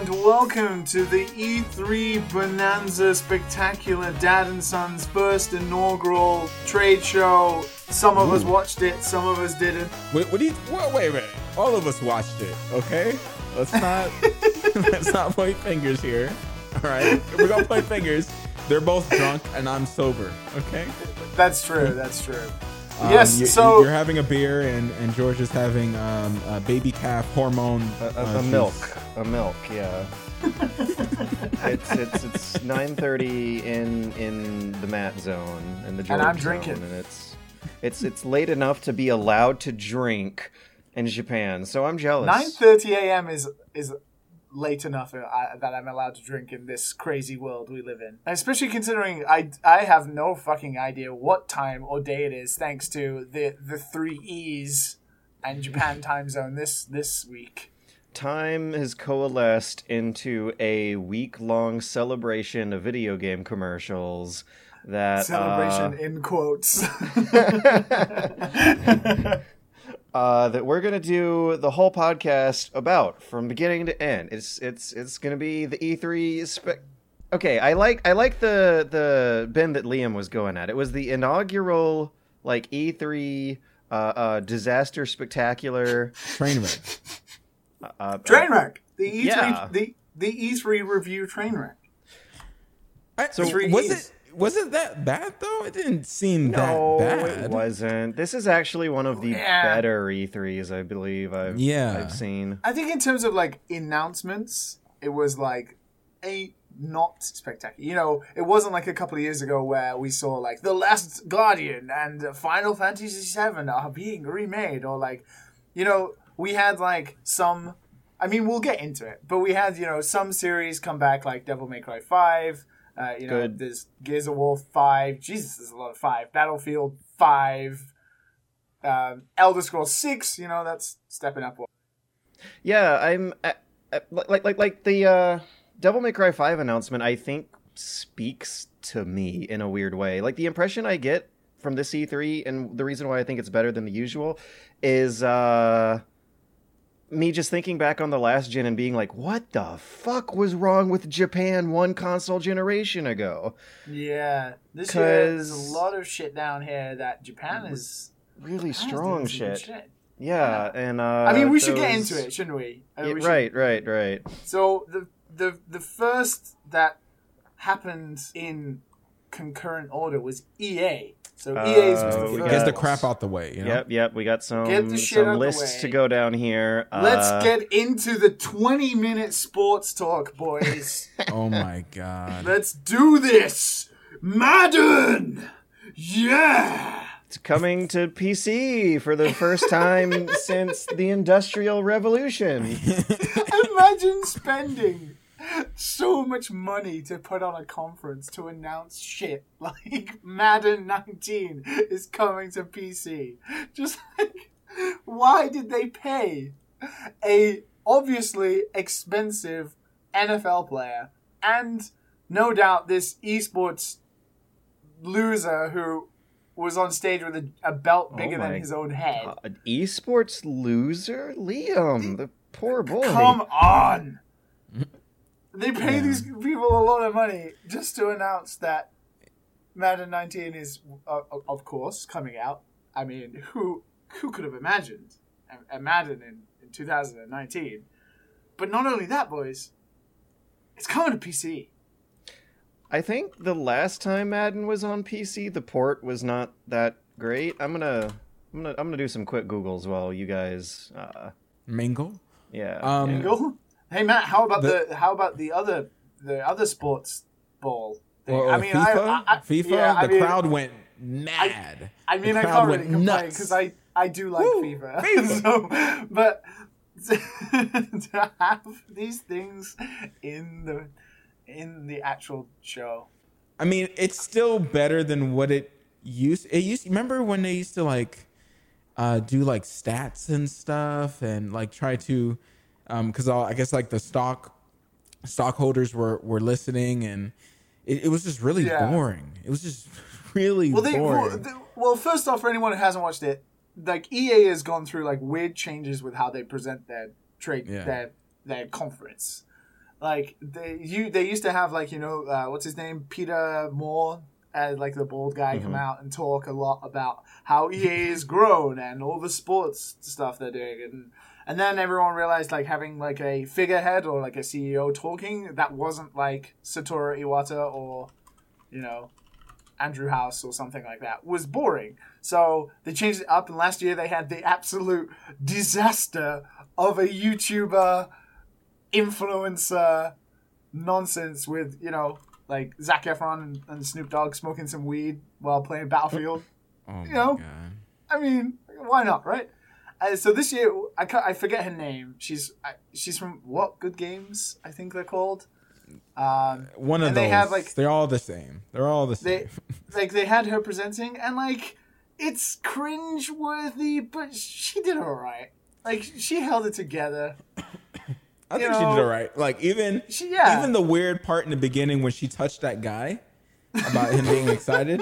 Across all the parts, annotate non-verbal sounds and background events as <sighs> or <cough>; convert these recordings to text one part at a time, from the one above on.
Hello and welcome to the E3 Bonanza Spectacular Dad and Son's first inaugural trade show. Some of us watched it, some of us didn't. Wait, what do you? Wait, wait, wait. All of us watched it. Okay, let's not <laughs> let's not point fingers here. All right, we're gonna point fingers. They're both drunk and I'm sober. Okay. That's true. That's true. Um, yes. you- so you're having a beer and and George is having um, a baby calf hormone. A, a, uh, milk, a milk, yeah. it's it's it's 9:30 in in the Matt zone in the George And I'm zone, drinking. and it's it's it's late enough to be allowed to drink in Japan. So I'm jealous. 9:30 a.m. is is late enough uh, that I'm allowed to drink in this crazy world we live in. Especially considering I I have no fucking idea what time or day it is thanks to the the 3 E's and Japan <laughs> time zone this this week. Time has coalesced into a week-long celebration of video game commercials that Celebration uh, in quotes. <laughs> <laughs> uh, that we're gonna do the whole podcast about from beginning to end. It's it's it's gonna be the E3 spec. Okay, I like I like the the bend that Liam was going at. It was the inaugural like E3 uh, uh, disaster spectacular. Train wreck. <laughs> Uh, uh, Trainwreck. The E3 Yeah. the the E3 review Trainwreck. I- So- was E's. it was it that bad though? It didn't seem No, that bad. it wasn't. This is actually one of the Yeah. better E3s I believe I've Yeah. I've seen. I think in terms of like announcements, it was like a not spectacular. You know, it wasn't like a couple of years ago where we saw like The Last Guardian and Final Fantasy VII are being remade, or like, you know, we had like some. I mean, we'll get into it, but we had you know some series come back like Devil May Cry Five. Uh, you know, Good. there's Gears of War Five. Jesus, there's a lot of five. Battlefield Five. Um, Elder Scrolls Six. You know, that's stepping up. Yeah, I'm uh, uh, like like like the uh, Devil May Cry Five announcement. I think speaks to me in a weird way. Like the impression I get from this E3, and the reason why I think it's better than the usual, is uh, me just thinking back on the last gen and being like, "What the fuck was wrong with Japan one console generation ago?" Yeah, this year there's a lot of shit down here that Japan is Really Japan's strong some good shit. Yeah, and uh, I mean, we should get into it, shouldn't we? Uh, Yeah, we should- right, right, right. So the the the first that happened in concurrent order was EA. So EA's was the Uh, first. Get the crap out the way. You know? Yep, yep. We got some Get the shit out some lists to go down here. Let's Uh, get into the 20 minute sports talk, boys. <laughs> Oh my god. Let's do this. Madden. Yeah. It's coming to PC for the first time <laughs> since the Industrial Revolution. Imagine spending so much money to put on a conference to announce shit <laughs> like Madden 19 is coming to PC. Just like, why did they pay a obviously expensive NFL player and no doubt this esports loser who was on stage with a, a belt oh bigger than Oh my his own head? An esports loser? Liam, the poor boy. Come on! They pay Yeah. these people a lot of money just to announce that Madden 19 is, uh, of course, coming out. I mean, who who could have imagined a, a Madden in, in 2019? But not only that, boys, it's coming to PC. I think the last time Madden was on PC, the port was not that great. I'm gonna, I'm gonna, I'm gonna do some quick Googles while you guys, uh, Mingle. yeah. Um, yeah. Hey Matt, how about the, The- how about the other the other sports ball thing? Or I mean, FIFA. I, I, FIFA. yeah, I the mean, crowd went mad. I mean, I can't really complain because I, I do like Woo, FIFA. <laughs> FIFA. so, but <laughs> to have these things in the in the actual show, I mean, it's still better than what it used. It used. Remember when they used to like uh, do like stats and stuff, and like try to, because I guess like the stock stockholders were were listening, and it, it was just really Yeah. boring. It was just <laughs> really well, they well, boring. well, first off, for anyone who hasn't watched it, like EA has gone through like weird changes with how they present their trade Yeah. their their conference. Like they you they used to have like you know uh, what's his name Peter Moore uh, like the bald guy come Mhm. out and talk a lot about how EA has grown and all the sports stuff they're doing and and then everyone realized like having like a figurehead or like a CEO talking that wasn't like Satoru Iwata or you know Andrew House or something like that was boring. So they changed it up, and last year they had the absolute disaster of a YouTuber influencer nonsense with you know like Zac Efron and, and Snoop Dogg smoking some weed while playing Battlefield. Oh You know? god. I mean, why not, right? Uh, so this year, I, I forget her name. She's I, she's from what Good Games, I think they're called. Um, One of those. they have, like- they're all the same. They're all the They- same. <laughs> like they had her presenting, and like it's cringe worthy, but she did all right. Like she held it together. I you think she did all right. Like even She yeah. even the weird part in the beginning when she touched that guy about him being <laughs> excited.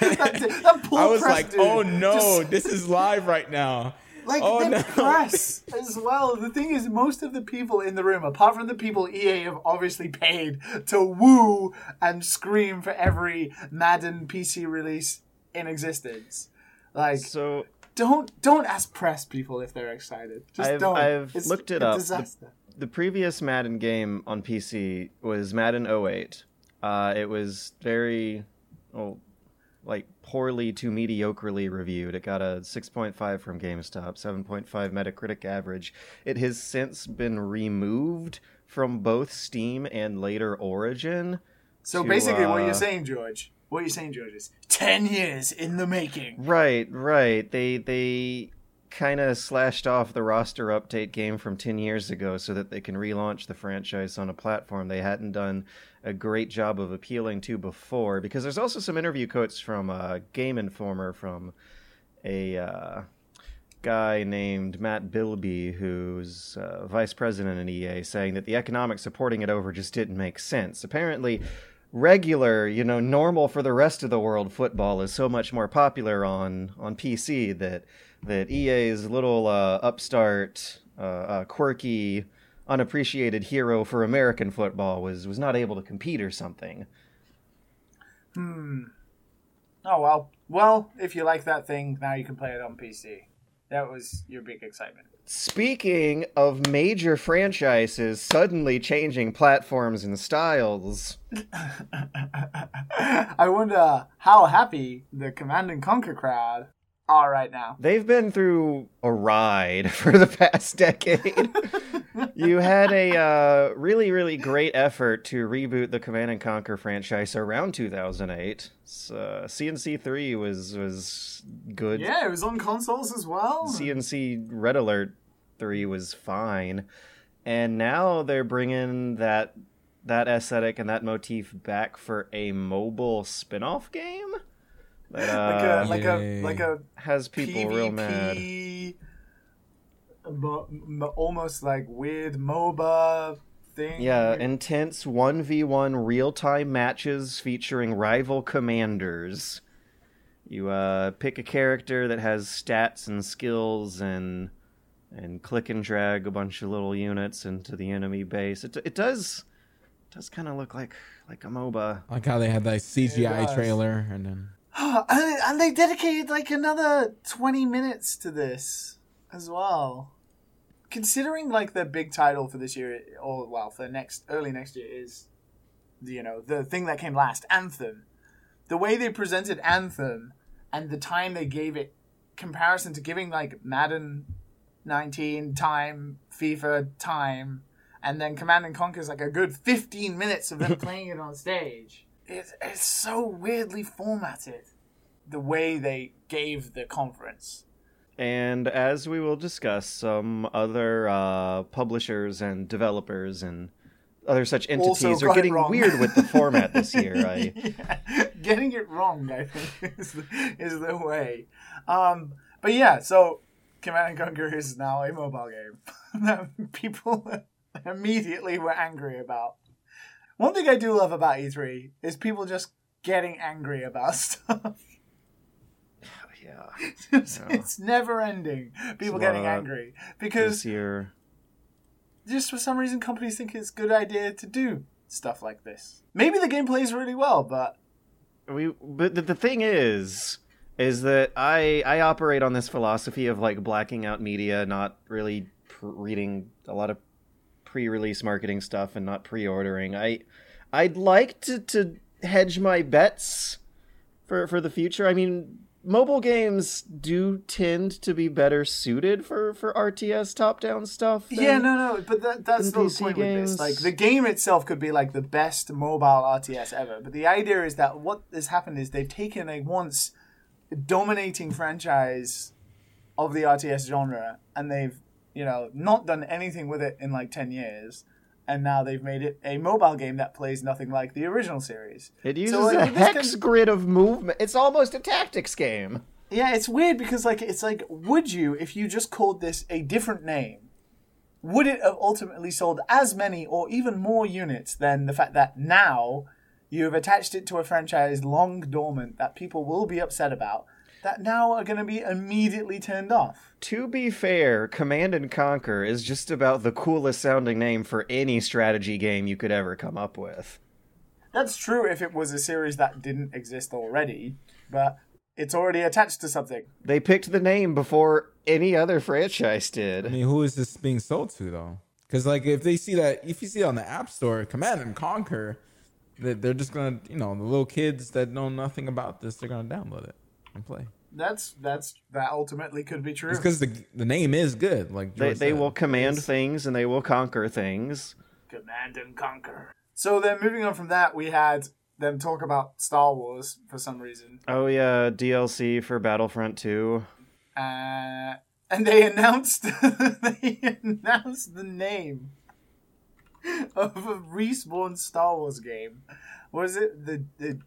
that, <laughs> that I was like, dude oh no, just- this is live right now. Like oh, the no. press <laughs> as well. The thing is, most of the people in the room, apart from the people EA have obviously paid to woo and scream for every Madden PC release in existence, like So don't don't ask press people if they're excited. Just I've- don't. I've It's looked it a up. The- the previous Madden game on PC was Madden 08. Uh, it was very, oh, like poorly to mediocrely reviewed. It got a 6.5 from GameSpot, 7.5 Metacritic average. It has since been removed from both Steam and later Origin. So to, basically, what uh, you're saying, George, what you're saying, George, is ten years in the making. Right, right. They they kind of slashed off the roster update game from 10 years ago so that they can relaunch the franchise on a platform they hadn't done a great job of appealing to before because there's also some interview quotes from uh, Game Informer from a uh, guy named Matt Bilbey, who's uh, vice president at EA, saying that the economics supporting it over just didn't make sense. Apparently, regular, you know, normal for the rest of the world football is so much more popular on on PC that that EA's little uh, upstart, uh, uh, quirky, unappreciated hero for American football was was not able to compete or something. Hmm. Oh well. Well, if you like that thing, now you can play it on PC. That was your big excitement. Speaking of major franchises suddenly changing platforms and styles, <laughs> I wonder how happy the Command and Conquer crowd are right now. they've been through a ride <laughs> for the past decade. <laughs> you had a uh, really, really great effort to reboot the Command and Conquer franchise around 2008. So, uh, CNC three was was good. Yeah, it was on consoles as well. CNC Red Alert three was fine, and now they're bringing that that aesthetic and that motif back for a mobile spin-off game that <laughs> uh, like a like a like a has people PvP, real mad. mo- mo- almost like weird MOBA thing. Yeah, intense 1v1 real-time matches featuring rival commanders. You uh, pick a character that has stats and skills and and click and drag a bunch of little units into the enemy base. It it does does kind of look like like a MOBA. Like how they had that CGI trailer and then <gasps> and, they dedicated like another 20 minutes to this as well. Considering like the big title for this year or well for next early next year is you know the thing that came last anthem. The way they presented anthem and the time they gave it comparison to giving like madden 19 time fifa time and then command and conquer is like a good 15 minutes of them <laughs> playing it on stage it's, it's so weirdly formatted the way they gave the conference And as we will discuss, some other uh, publishers and developers and other such entities are getting weird with the format this year. <laughs> I Yeah. Getting it wrong, I think, <laughs> is the, is the way. Um, but yeah, so Command and Conquer is now a mobile game <laughs> that people immediately were angry about. One thing I do love about E3 is people just getting angry about <laughs> stuff. <sighs> yeah. it's, Yeah. it's never ending. People getting angry because this year. just for some reason companies think it's a good idea to do stuff like this. Maybe the game plays really well, but we but the, the thing is is that I I operate on this philosophy of like blacking out media, not really pr- reading a lot of pre-release marketing stuff and not pre-ordering. I I'd like to to hedge my bets for for the future. I mean, mobile games do tend to be better suited for for RTS top-down stuff. than- yeah, no, no. But that, that's the point with this. Like the game itself could be like the best mobile RTS ever, but the idea is that what has happened is they've taken a once dominating franchise of the RTS genre and they've you know not done anything with it in like ten years. And now they've made it a mobile game that plays nothing like the original series. It uses like, a hex game- grid of movement. It's almost a tactics game. Yeah, it's weird because like it's like would you if you just called this a different name, would it have ultimately sold as many or even more units than the fact that now you have attached it to a franchise long dormant that people will be upset about that now are going to be immediately turned off. To be fair, Command and Conquer is just about the coolest sounding name for any strategy game you could ever come up with. That's true if it was a series that didn't exist already, but it's already attached to something. They picked the name before any other franchise did. I mean, who is this being sold to though? Because like if they see that, if you see it on the App Store, Command and Conquer, they- they're just gonna, you know, the little kids that know nothing about this, they're gonna download it and play. That's that's that ultimately could be true. Because the the name is good. Like They, George they said. will command things and they will conquer things. Command and conquer. So then, moving on from that, we had them talk about Star Wars for some reason, Oh yeah, DLC for Battlefront 2. uh, and they <laughs> announced <laughs> they announced the name of a respawn Star Wars game. What is it? The the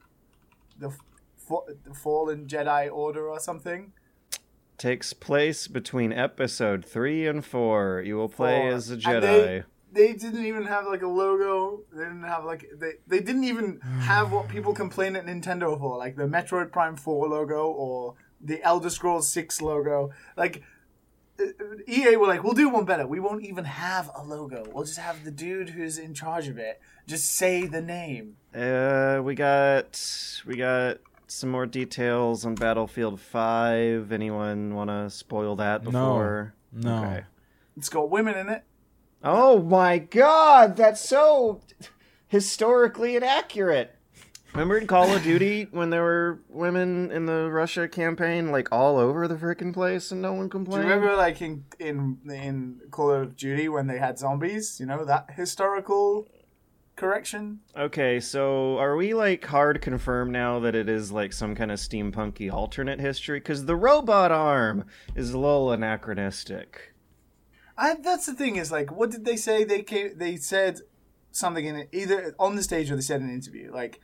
the, the Fallen Jedi Order or something? Takes place between episode 3 and 4. You will play Four. as a Jedi. they- They didn't even have like a logo. They didn't have like they they didn't even have what people complain at Nintendo for, like the Metroid Prime Four logo or the Elder Scrolls Six logo. Like uh, EA were like, we'll do one better. We won't even have a logo. We'll just have the dude who's in charge of it just say the name. Uh, we got we got some more details on Battlefield 5. Anyone want to spoil that before? No. Okay. It's got women in it. Oh my god, that's so historically inaccurate. Remember in Call of Duty <laughs> when there were women in the Russia campaign like all over the freaking place and no one complained? Do you remember like in in in Call of Duty when they had zombies? You know that historical correction. Okay, so are we like hard confirmed now that it is like some kind of steampunky alternate history? Because the robot arm is a little anachronistic. I, that's the thing is like, what did they say? They came, they said something in it, either on the stage or they said in an interview. Like,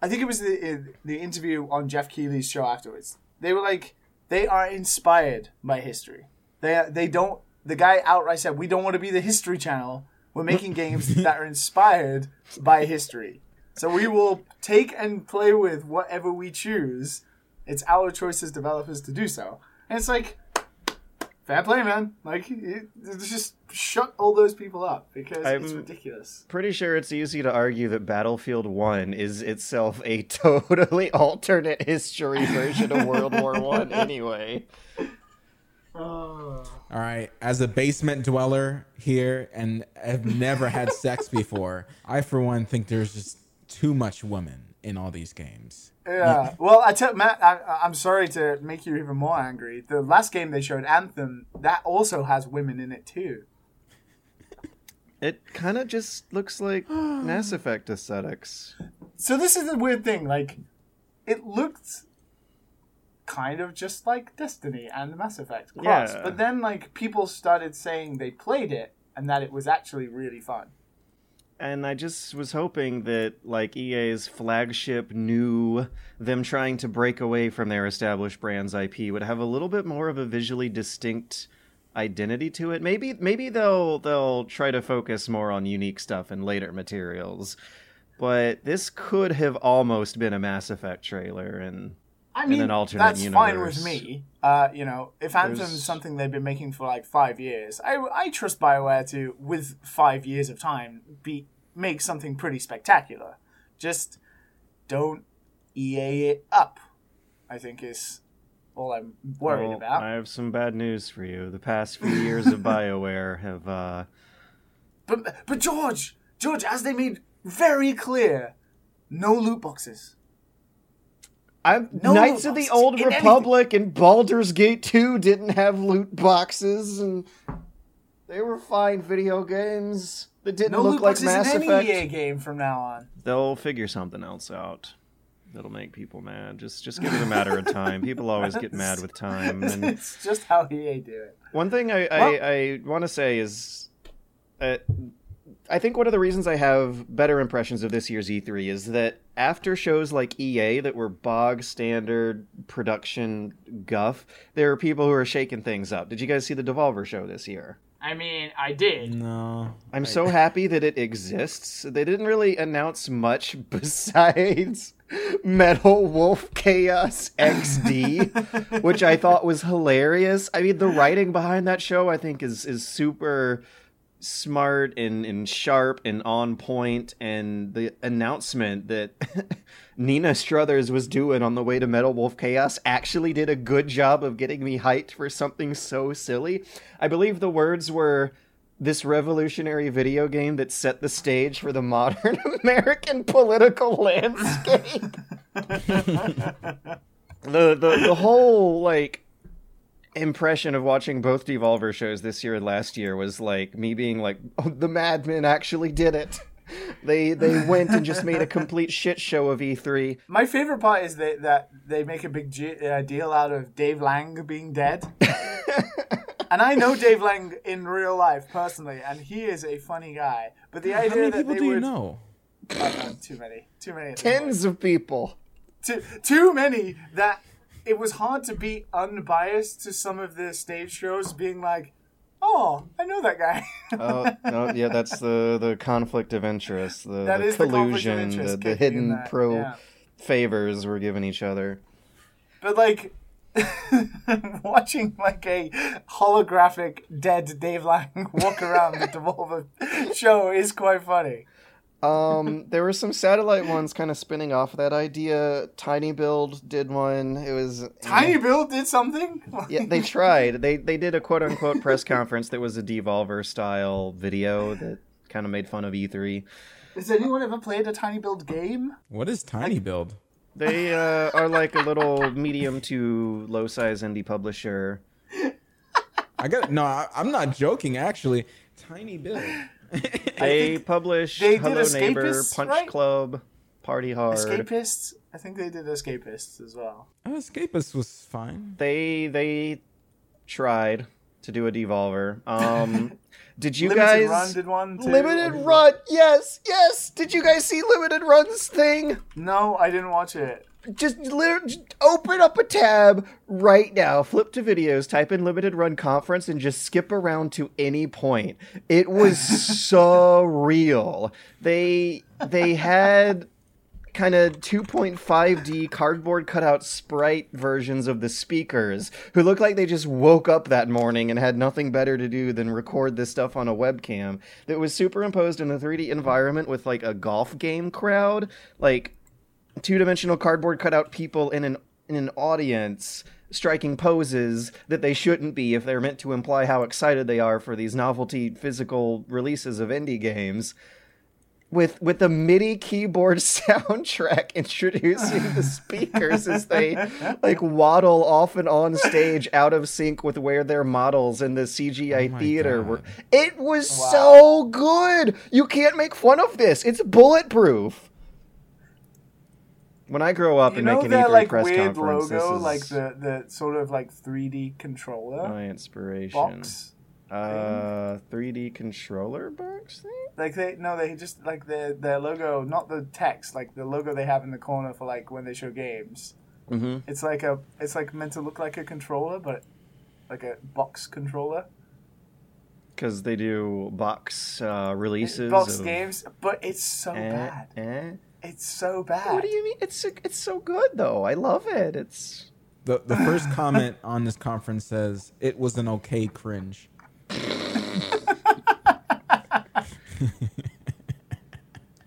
I think it was the the interview on Geoff Keighley's show afterwards. They were like, they are inspired by history. They they don't. The guy outright said, "We don't want to be the History Channel. We're making games that are inspired by history. So we will take and play with whatever we choose. It's our choice as developers to do so." And it's like, fair play, man. Like, it, it's just shut all those people up because it's I'm- ridiculous. Pretty sure it's easy to argue that Battlefield 1 is itself a <laughs> totally alternate history version of World War 1 anyway. <laughs> Oh. All right, as a basement dweller here and have never had <laughs> sex before, I for one think there's just too much women in all these games. Yeah. Well, I tell Matt, I, I'm sorry to make you even more angry. The last game they showed, Anthem, that also has women in it too. It kind of just looks like <gasps> Mass Effect aesthetics. So this is the weird thing. Like, it looked kind of just like Destiny and Mass Effect Cross, Yeah. but then like people started saying they played it and that it was actually really fun. And I just was hoping that like EA's flagship new them trying to break away from their established brand's IP would have a little bit more of a visually distinct identity to it. Maybe maybe they'll they'll try to focus more on unique stuff in later materials. But this could have almost been a Mass Effect trailer and I in mean, an alternate that's fine with me. Uh, you know, if Anthem's There's- something they've been making for like five years, I, I trust Bioware to, with five years of time, be make something pretty spectacular. Just don't EA it up. I think is all I'm worried Well, about. I have some bad news for you. The past few years of <laughs> BioWare have uh But but George, George, as they made very clear, no loot boxes. I'm, No Knights of the Old in anything. Republic and Baldur's Gate 2 didn't have loot boxes and they were fine video games that didn't No look loot like boxes Mass in any Effect. EA game from now on. They'll figure something else out. That'll make people mad. Just just give it a matter of time. <laughs> People always get mad with time. <laughs> And it's just how EA do it. One thing I, Well- I, I want to say is, uh, I think one of the reasons I have better impressions of this year's E3 is that after shows like EA that were bog standard production guff, there are people who are shaking things up. Did you guys see the Devolver show this year? I mean, I did. No. I'm I- so <laughs> happy that it exists. They didn't really announce much <laughs> besides Metal Wolf Chaos XD, <laughs> which I thought was hilarious. I mean, the writing behind that show I think is is super smart and, and sharp and on point and the announcement that <laughs> Nina Struthers was doing on the way to Metal Wolf Chaos actually did a good job of getting me hyped for something so silly. I believe the words were this revolutionary video game that set the stage for the modern <laughs> American political landscape. <laughs> the, the the whole like impression of watching both Devolver shows this year and last year was like me being like, oh, the madmen actually did it. <laughs> They they went and just made a complete shit show of E E3. My favorite part is that that they make a big G- uh, deal out of Dave Lang being dead. <laughs> and I know Dave Lang in real life personally, and he is a funny guy. But the How idea many that people they do you know? Uh, uh, too many, too many, at this point. Tens of people. too, too many that it was hard to be unbiased to some of the stage shows, being like, "Oh, I know that guy." Oh no, yeah, that's the the conflict of interest, the, the the collusion, interest the, the hidden pro yeah. favors we're giving each other. But like <laughs> watching like a holographic dead Dave Lang <laughs> walk around the Devolver show is quite funny. Um, there were some satellite ones kind of spinning off that idea. Tiny Build did one. It was Tiny Build did something. <laughs> Yeah, they tried. They they did a quote unquote press conference that was a Devolver style video that kind of made fun of E3. Has anyone ever played a Tiny Build game? What is Tiny Build? They uh, are like a little medium to low size indie publisher. I got no. I, I'm not joking. Actually, Tiny Build. They publish they did Hello Neighbor, Punch right? Club, Party Hard. Escapists. I think they did Escapists as well. Oh, Escapist was fine. They they tried to do a Devolver. Um, <laughs> did you Limited guys Run did one. Too. Limited Run? Yes, yes. Did you guys see Limited Run's thing? No, I didn't watch it. Just, li- just open up a tab right now, flip to videos, type in limited run conference, and just skip around to any point. It was <laughs> so real. They they had kind of 2.5D cardboard cutout sprite versions of the speakers who looked like they just woke up that morning and had nothing better to do than record this stuff on a webcam that was superimposed in a 3D environment with like a golf game crowd like two-dimensional cardboard cutout people in an in an audience striking poses that they shouldn't be if they're meant to imply how excited they are for these novelty physical releases of indie games with with the MIDI keyboard <laughs> soundtrack introducing the speakers as they <laughs> like waddle off and on stage out of sync with where their models in the CGI Oh theater God. were. It was Wow. so good. You can't make fun of this. It's bulletproof. When I grow up You and make an that E3 like press weird conference, logo, this is like the the sort of like 3D controller my inspiration. box. Uh, 3D controller box thing. Like they no, they just like their their logo, not the text, like the logo they have in the corner for like when they show games. Mm-hmm. It's like a it's like meant to look like a controller, but like a box controller. Because they do box uh, releases. box of, games, but it's so eh, bad. eh. It's so bad. What do you mean? It's it's so good though. I love it. It's The the first <laughs> comment on this conference says it was an okay cringe. <laughs>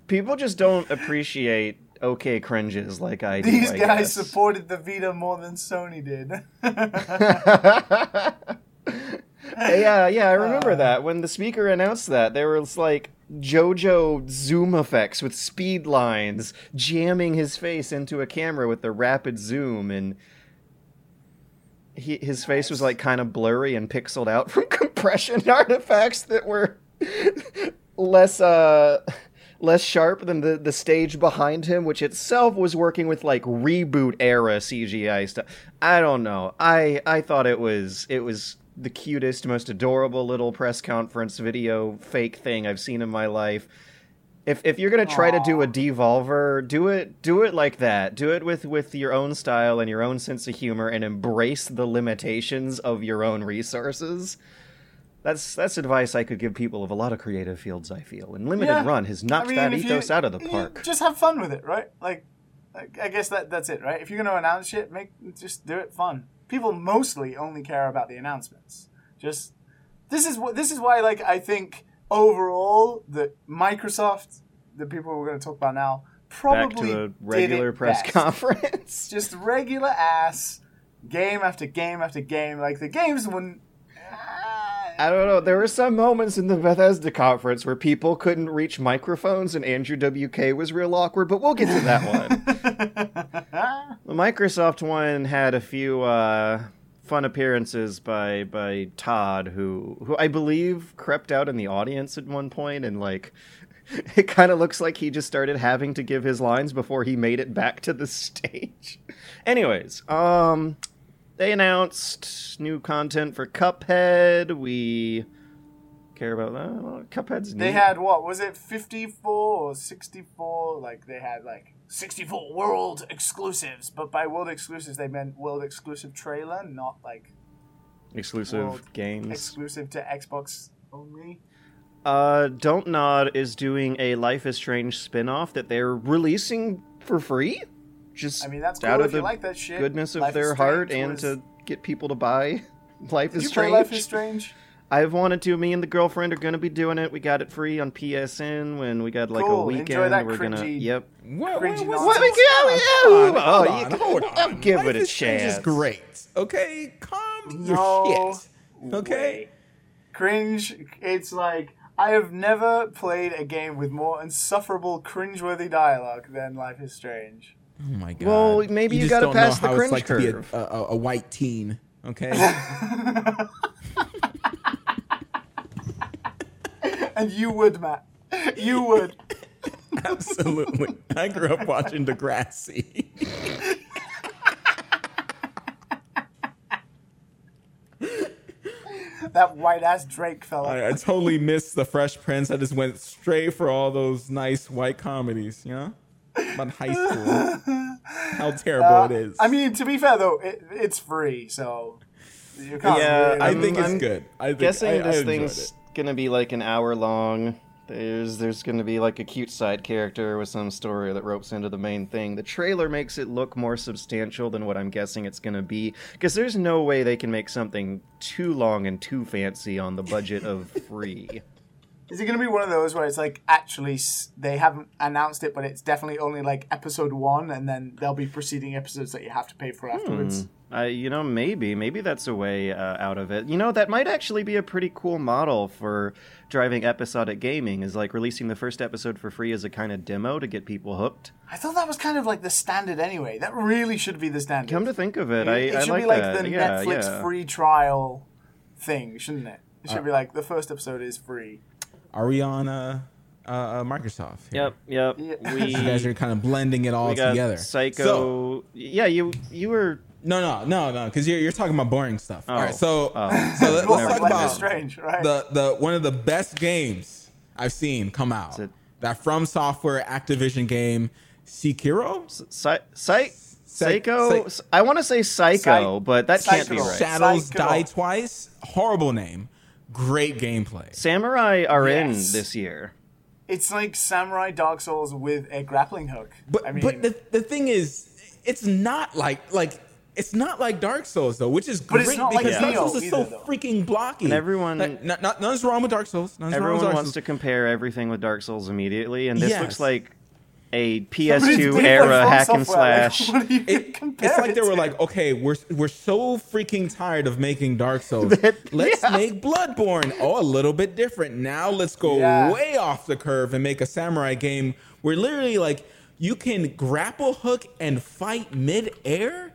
people just don't appreciate okay cringes like I do. These I guys guess. supported the Vita more than Sony did. <laughs> yeah, yeah, I remember Uh. that when the speaker announced that there was like JoJo zoom effects with speed lines jamming his face into a camera with the rapid zoom and. He, his face was like kind of blurry and pixeled out <laughs> from compression <laughs> artifacts that were <laughs> less uh less sharp than the the stage behind him which itself was working with like reboot era CGI stuff. I don't know. I I thought it was it was the cutest most adorable little press conference video fake thing I've seen in my life. If if you're gonna try to do a devolver, do it do it like that. Do it with with your own style and your own sense of humor, and embrace the limitations of your own resources. That's that's advice I could give people of a lot of creative fields. I feel, and Limited Yeah. Run has knocked that ethos you- out of the park. Just have fun with it, right? Like, I guess that that's it, right? If you're going to announce shit, make just do it fun. People mostly only care about the announcements. Just this is what this is why, like, I think overall the Microsoft, the people we're going to talk about now, Back probably to a did regular it press best. conference. <laughs> Just regular ass game after game after game. Like the games wouldn't. I don't know. There were some moments in the Bethesda conference where people couldn't reach microphones, and Andrew WK was real awkward. But we'll get to that one. <laughs> The Microsoft one had a few uh, fun appearances by by Todd, who who I believe crept out in the audience at one point, and like <laughs> it kind of looks like he just started having to give his lines before he made it back to the <laughs> stage. Anyways, um, they announced new content for Cuphead. We care about that. Well, Cuphead's They had what was it, fifty four or sixty four? Like they had like sixty four world exclusives, but by world exclusives they meant world exclusive trailer, not like exclusive games. exclusive to Xbox only. Uh, Don't Nod is doing a Life is Strange spin-off that they're releasing for free. Just I mean that's out cool of the like that shit. goodness of Life their Strange heart and was- to get people to buy <laughs> Life Did is you play Strange. Life is Strange? I've wanted to. Me and the girlfriend are gonna be doing it. We got it free on PSN when we got like a Cool. Enjoy weekend. that We're gonna. Yep. What, Cringy what, nonsense. What? Hold Oh, Hold oh, on, you- hold I'll on. give Life it a is chance. is great. Okay, calm your No shit. Okay. way. Cringe. It's like I have never played a game with more insufferable cringeworthy dialogue than Life is Strange. Oh my god. Well, maybe you just gotta pass know the how it's cringe like to be a- curve. a, a, a white teen. Okay. <laughs> and you would, Matt. You would. <laughs> Absolutely. I grew up watching Degrassi. That white ass Drake fella. I, I totally missed the Fresh Prince. I just went straight for all those nice white comedies. You know, about high school. How terrible Uh, it is. I mean, to be fair though, it, it's free, so you can't. Yeah, really- I I'm- think it's I'm good. I think, Guessing I, I this enjoyed thing's it. gonna be like an hour long. There's there's gonna be like a cute side character with some story that ropes into the main thing. The trailer makes it look more substantial than what I'm guessing it's gonna be, because there's no way they can make something too long and too fancy on the budget of free. <laughs> Is it going to be one of those where it's like actually they haven't announced it, but it's definitely only like episode one, and then there'll be preceding episodes that you have to pay for afterwards? Uh, you know, maybe, maybe that's a way uh, out of it. You know, that might actually be a pretty cool model for driving episodic gaming. Is like releasing the first episode for free as a kind of demo to get people hooked. I thought that was kind of like the standard anyway. That really should be the standard. Come to think of it, it, I, it I should like be like that. the yeah, Netflix yeah. free trial thing, shouldn't it? It Uh, should be like the first episode is free. Are we on uh, uh, Microsoft? here? Yep, yep. Yeah. We <laughs> You guys are kind of blending it all we got together. Psycho. So, yeah, you you were. no, no, no, no, because you're, you're talking about boring stuff. All Oh. right, so Oh. so let, Well, us talk Life is about Strange, right? the the one of the best games I've seen come out. it- That From Software Activision game, Sekiro. Psy, psy, Psycho. Psy- I want to say Psycho, Psy- but that can't be right. Shadows Sekiro. Die Twice. Horrible name. Great gameplay. Samurai are Yes. in this year. it's like Samurai Dark Souls with a grappling hook. But I mean, but the the thing is, it's not like like it's not like Dark Souls though, which is But great it's not like because Dark Nioh Souls is so either, though. freaking blocky. And everyone- Like, not, not, nothing's wrong with Dark Souls. Nothing's wrong with Everyone Dark wants Souls. to compare everything with Dark Souls immediately, and this Yes. looks like a <laughs> PS2 era hack and Software, like, slash. <laughs> what are you It- <laughs> it's like it they were to? like, okay, we're we're so freaking tired of making Dark Souls. let's yeah. make Bloodborne. Oh, a little bit different. Now let's go Yeah. way off the curve and make a samurai game where literally like you can grapple hook and fight mid-air.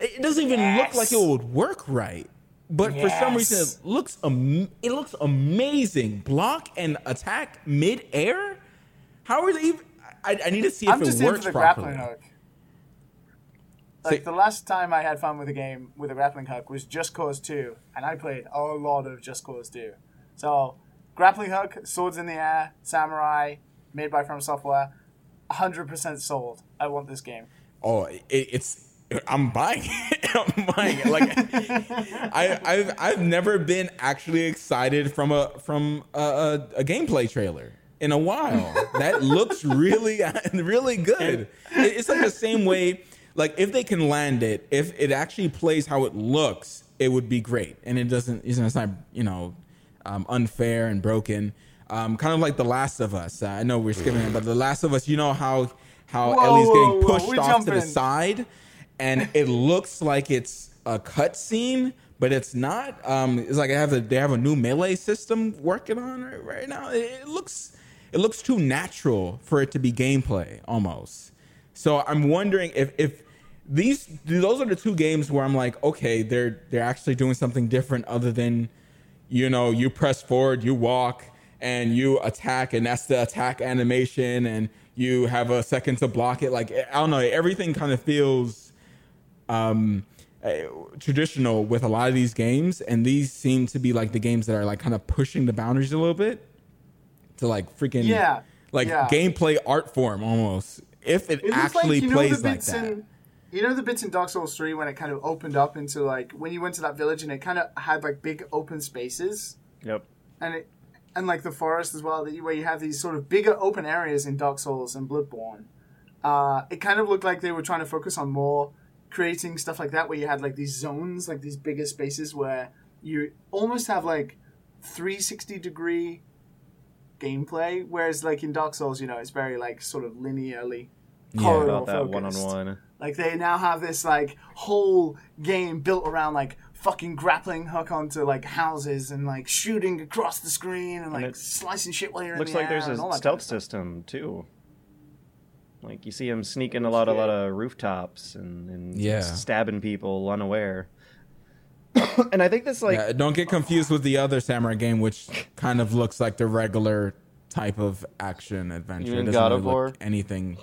It doesn't even look like it would work right. But for some reason it looks am- it looks amazing. Block and attack mid-air? How are they even I, I need to see if I'm it just in works for the properly. grappling hook. Like See- the last time I had fun with a game with a grappling hook was Just Cause 2, and I played a lot of Just Cause 2. So, grappling hook, swords in the air, samurai, made by From Software, 100% sold. I want this game. Oh, it, it's I'm buying it. <laughs> I'm buying it. Like I, I've I've never been actually excited from a from a, a, a gameplay trailer in a while. that looks really <laughs> really good. It's like the same way. Like if they can land it, if it actually plays how it looks, it would be great. And it doesn't. You know, it's not you know um, unfair and broken. Um, kind of like The Last of Us. Uh, I know we're skipping it, but The Last of Us. You know how how Whoa, Ellie's getting whoa, pushed we're off to the side, and it looks like it's a cutscene, but it's not. Um, it's like I have a they have a new melee system working on it right now. It looks it looks too natural for it to be gameplay almost. So I'm wondering if if these those are the two games where I'm like, okay, they're they're actually doing something different other than you know you press forward, you walk, and you attack, and that's the attack animation, and you have a second to block it. Like I don't know, everything kind of feels um, uh, traditional with a lot of these games, and these seem to be like the games that are like kind of pushing the boundaries a little bit to like freaking Yeah, like yeah. gameplay art form almost. If it, It actually like, you know, plays the like bits that. in. You know the bits in Dark Souls 3 when it kind of opened up into like when you went to that village and it kind of had like big open spaces Yep. and it and like the forest as well that you, where you have these sort of bigger open areas in Dark Souls and Bloodborne. Uh, it kind of looked like they were trying to focus on more creating stuff like that where you had like these zones, like these bigger spaces where you almost have like 360 degree gameplay, whereas like in Dark Souls, you know, it's very like sort of linearly Yeah. About that one on one. Like they now have this like whole game built around like fucking grappling hook onto like houses and like shooting across the screen and like it slicing shit while you're Looks in the like there's air and a that stealth kind of system too. Like you see him sneaking a lot, a lot of rooftops and, and Yeah. stabbing people unaware. <coughs> and I think this like Yeah, don't get confused with the other samurai game, which kind of looks like the regular type of action adventure. You It doesn't God really of look War? anything.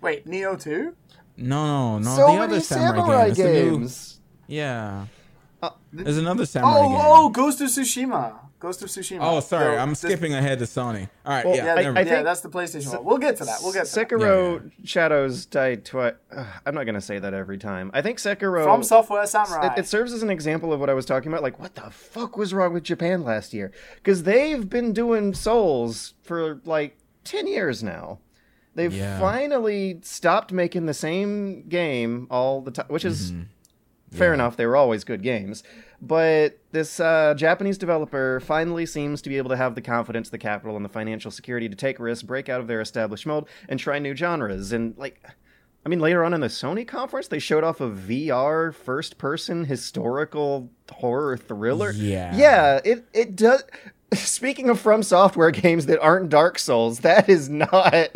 Wait, Nioh two? No, no, no. so the many other samurai, samurai game. It's the new- games. yeah. Uh, There's another samurai Oh, game. oh, Ghost of Tsushima. Ghost of Tsushima. Oh, sorry, So I'm this- skipping ahead to Sony. All right, Well, yeah, Yeah, never I yeah, think- that's the PlayStation one. We'll get to that. We'll get to that. Sekiro Yeah, Shadows Die Twice. I'm not gonna say that every time. I think Sekiro From Software Samurai. it, it serves as an example of what I was talking about. Like, what the fuck was wrong with Japan last year? Because they've been doing Souls for like ten years now. They've Yeah. finally stopped making the same game all the time, which is Mm-hmm. Fair enough. They were always good games, but this uh, Japanese developer finally seems to be able to have the confidence, the capital, and the financial security to take risks, break out of their established mold, and try new genres. And like, I mean, later on in the Sony conference, they showed off a VR first-person historical horror thriller. Yeah. yeah. It it does. Speaking of from software games that aren't Dark Souls, that is not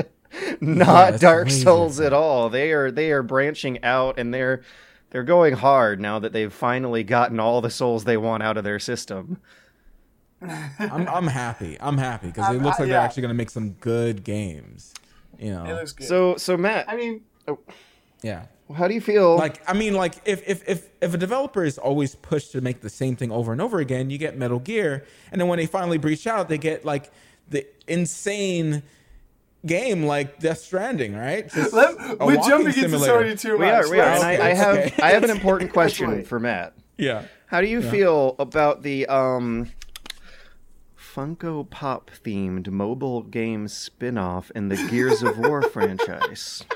not that's Dark Souls at all. They are they are branching out and they're they're going hard now that they've finally gotten all the souls they want out of their system. I'm, I'm happy. I'm happy because it I'm- looks I- like they're actually going to make some good games. You know, it looks good. So so Matt, I mean, oh. yeah. how do you feel? Like I mean, like if if if if a developer is always pushed to make the same thing over and over again, you get Metal Gear, and then when they finally breach out, they get like the insane game like Death Stranding, right? Let, we're walking jumping into simulator. Sony too we much. are we are, and I, I have Okay. I have an <laughs> important question wait. for Matt. Yeah. How do you feel about the um Funko Pop themed mobile game spin off in the Gears of War <laughs> franchise? <sighs>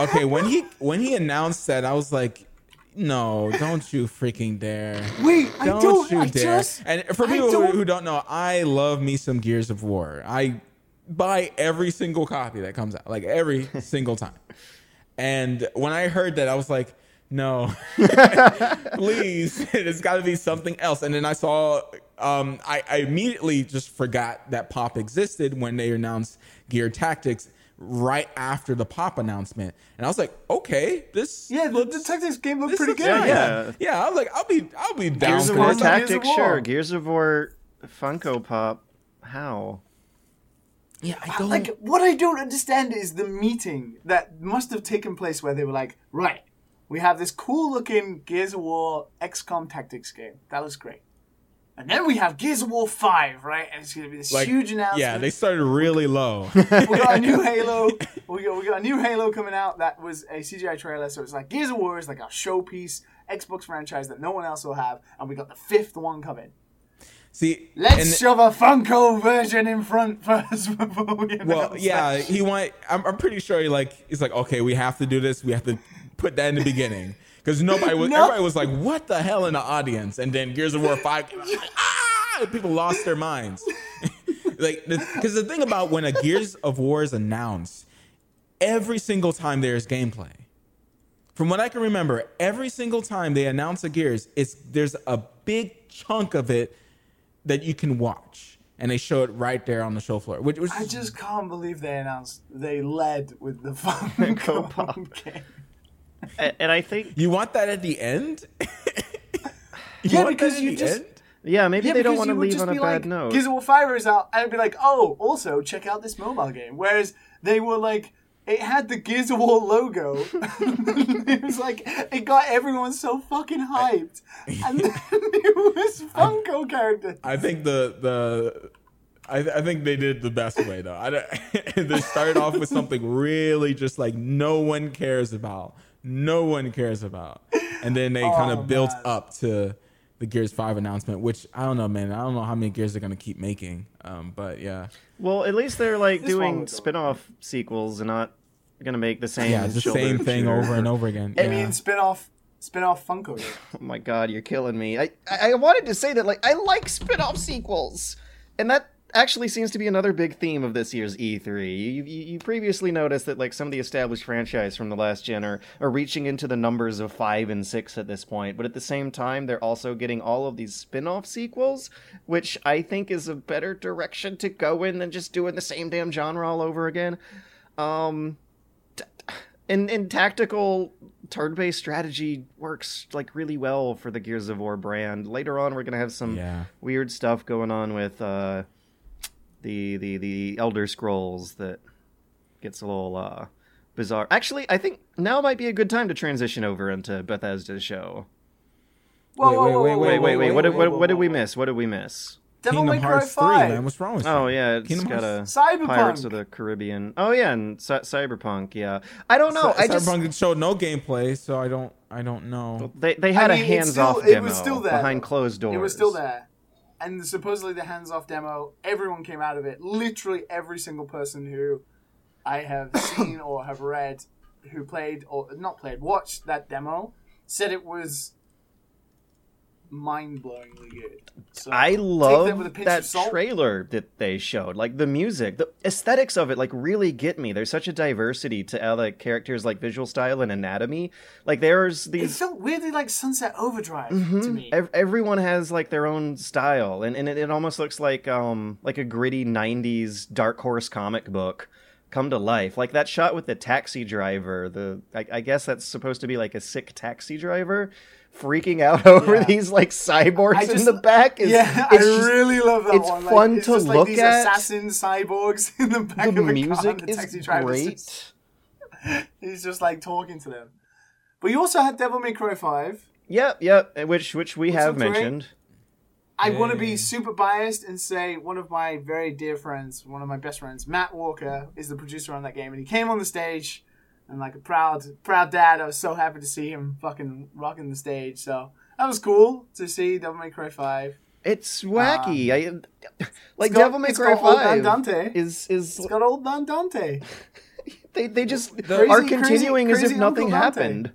Okay, when he when he announced that, I was like, "No, don't you freaking dare!" Wait, Don't, don't. you I dare! just. and for people who, don't- who don't know, I love me some Gears of War. I buy every single copy that comes out, like every <laughs> single time. And when I heard that, I was like, "No, <laughs> please, it's got to be something else." And then I saw, um, I, I immediately just forgot that Pop existed when they announced Gear Tactics right after the Pop announcement, and I was like, "Okay, this Yeah, the, looks- the tactics game looked pretty looks good. nice. Yeah. yeah." I was like, "I'll be, I'll be down Gears of for War this." Gears of Tactics, War. sure. Gears of War Funko Pop. How? Yeah, I don't. Like, what I don't understand is the meeting that must have taken place where they were like, right, we have this cool looking Gears of War XCOM tactics game. That looks great. And then we have Gears of War 5, right? And it's going to be this like, huge announcement. yeah, they started really low. <laughs> we got a new <laughs> Halo. We got, we got a new Halo coming out that was a CGI trailer. So it's like Gears of War is like our showpiece Xbox franchise that no one else will have. And we got the fifth one coming. See, Let's and- shove a Funko version in front <laughs> first before we well, that yeah, he want. I'm, I'm pretty sure he like. He's like, okay, we have to do this. We have to put that in the beginning because nobody was. <laughs> No. Everybody was like, what the hell in the audience? And then Gears of War <laughs> Five. Like, ah! People lost their minds. <laughs> like, because the thing about when a Gears of War is announced, every single time there's gameplay. From what I can remember, every single time they announce a Gears, it's there's a big chunk of it that you can watch, and they show it right there on the show floor. Which was I just can't believe they announced they led with the Funko Pop. game. And, and I think, you want that at the end. <laughs> You Yeah, want because that at you the just- end? yeah, maybe Yeah, they don't want to leave on a bad like, note. Gears of War 5 is out, and it'd be like, oh, also check out this mobile game. Whereas they were like, it had the Gears of War logo. <laughs> it was like, it got everyone so fucking hyped. And then <laughs> it was Funko characters. I think the the. I, I think they did the best way though. I don't, they started off with something really just like no one cares about, no one cares about, and then they kind Oh, of built up to the Gears Five announcement, which I don't know, man. I don't know how many Gears they're gonna keep making, um, but yeah, Well, at least they're like This doing would spin-off sequels and not gonna make the same yeah, the same thing shooter. over and over again. I yeah. mean, spin off, spin off Funko. Oh my god, you're killing me. I, I I wanted to say that like I like spin-off sequels. And that actually seems to be another big theme of this year's E3. You, you, you previously noticed that like some of the established franchise from the last gen are, are reaching into the numbers of 5 and 6 at this point, but at the same time they're also getting all of these spin-off sequels, which I think is a better direction to go in than just doing the same damn genre all over again. Um and and tactical turn-based strategy works like really well for the Gears of War brand. Later on, we're gonna have some Yeah. weird stuff going on with uh, the the the Elder Scrolls that gets a little uh, bizarre. Actually, I think now might be a good time to transition over into Bethesda's show. Whoa, Wait, whoa, wait, whoa, wait, whoa, Wait, whoa, wait, wait. whoa, What did whoa, what, what did we miss? What did we miss? Devil Kingdom May Cry Hearts 3, man. What's wrong with you? Oh yeah, it's Kingdom got a Cyberpunk. Pirates of the Caribbean. Oh yeah, and Cy- Cyberpunk. Yeah, I don't know. I just Cyberpunk showed no gameplay, so I don't, I don't know. they they had I a mean, it's hands-off still- it demo was still there, behind though. closed doors. It was still there. And supposedly the hands off demo, everyone came out of it. Literally every single person who I have <coughs> seen or have read who played or not played, watched that demo said it was mind blowingly good. So I love that with a pinch that trailer that they showed. Like the music, the aesthetics of it, like really get me. There's such a diversity to how the characters, like visual style and anatomy. Like there's It these. felt weirdly like Sunset Overdrive to Mhm. me. Ev- everyone has like their own style, and, and it, it almost looks like um like a gritty '90s Dark Horse comic book come to life. Like that shot with the taxi driver. The I, I guess that's supposed to be like a sick taxi driver freaking out <laughs> over Yeah. these like cyborgs I in the back. Is, yeah, it's I just- really love that it's one. Like, fun it's to just like look these at. assassin cyborgs <laughs> in the back the of a music and the is taxi driver's great. just- <laughs> He's just like talking to them. But you also had Devil May Cry 5. Yep, yep. Eh, which which we have looked great. mentioned. I want to be super biased and say one of my very dear friends, one of my best friends, Matt Walker, is the producer on that game, and he came on the stage and like a proud proud dad. I was so happy to see him fucking rocking the stage. So that was cool to see Devil May Cry Five. It's wacky. I like got- Devil May Cry got old Five Dante. is is It's got old man Dante. <laughs> they they just Crazy- are crazy- continuing as if crazy nothing Uncle happened.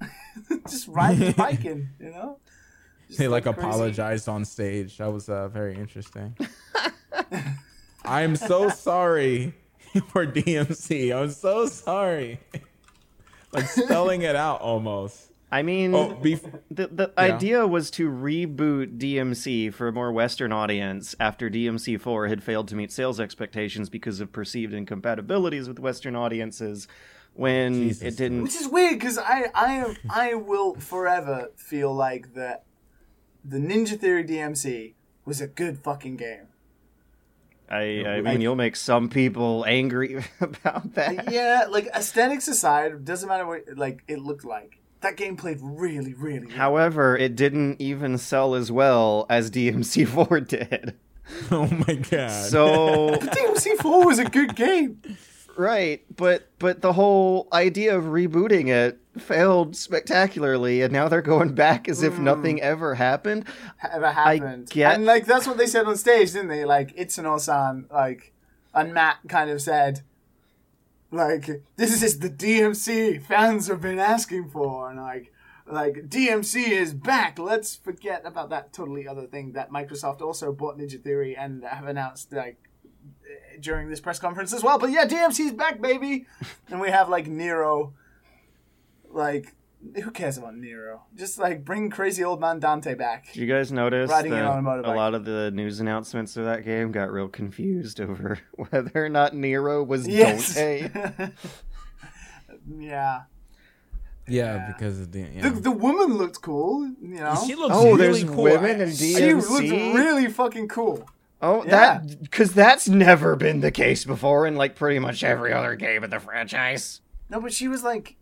<laughs> just riding <laughs> biking, you know. Just They like crazy. apologized on stage. That was uh, very interesting. I'm so sorry <laughs> for DMC. I'm so sorry. <laughs> like spelling it out almost. I mean, Oh, bef- the the Yeah. idea was to reboot DMC for a more Western audience after DMC four had failed to meet sales expectations because of perceived incompatibilities with Western audiences. When Jesus. it didn't, Which is weird because I I am I will forever feel like that the Ninja Theory DMC was a good fucking game. I, I Like- mean, you'll make some people angry <laughs> about that. yeah, like aesthetics aside, doesn't matter what like it looked like. That game played really, really well. However, it didn't even sell as well as DMC four <laughs> did. <laughs> oh my god. So DMC Four was a good game. Right, but but the whole idea of rebooting it failed spectacularly, and now they're going back as if hmm. nothing ever happened. Ever happened? get- And like that's what they said on stage, didn't they? Like Itsuno-san, like, and Matt kind of said, like, this is the DMC fans have been asking for, and like, like DMC is back. Let's forget about that totally other thing that Microsoft also bought Ninja Theory and have announced like during this press conference as well. But yeah, DMC's back, baby, <laughs> and we have like Nero, like. Who cares about Nero? Just like bring crazy old man Dante back. Did you guys notice Riding that in on a a lot of the news announcements of that game got real confused over <laughs> whether or not Nero was Yes. Dante? <laughs> yeah. yeah, because of the yeah. The, the woman looked cool, you know. she looks Oh, really there's cool. women in She DMC? looked really fucking cool. Oh, Yeah. that because that's never been the case before in like pretty much every other game in the franchise. No, but she was like,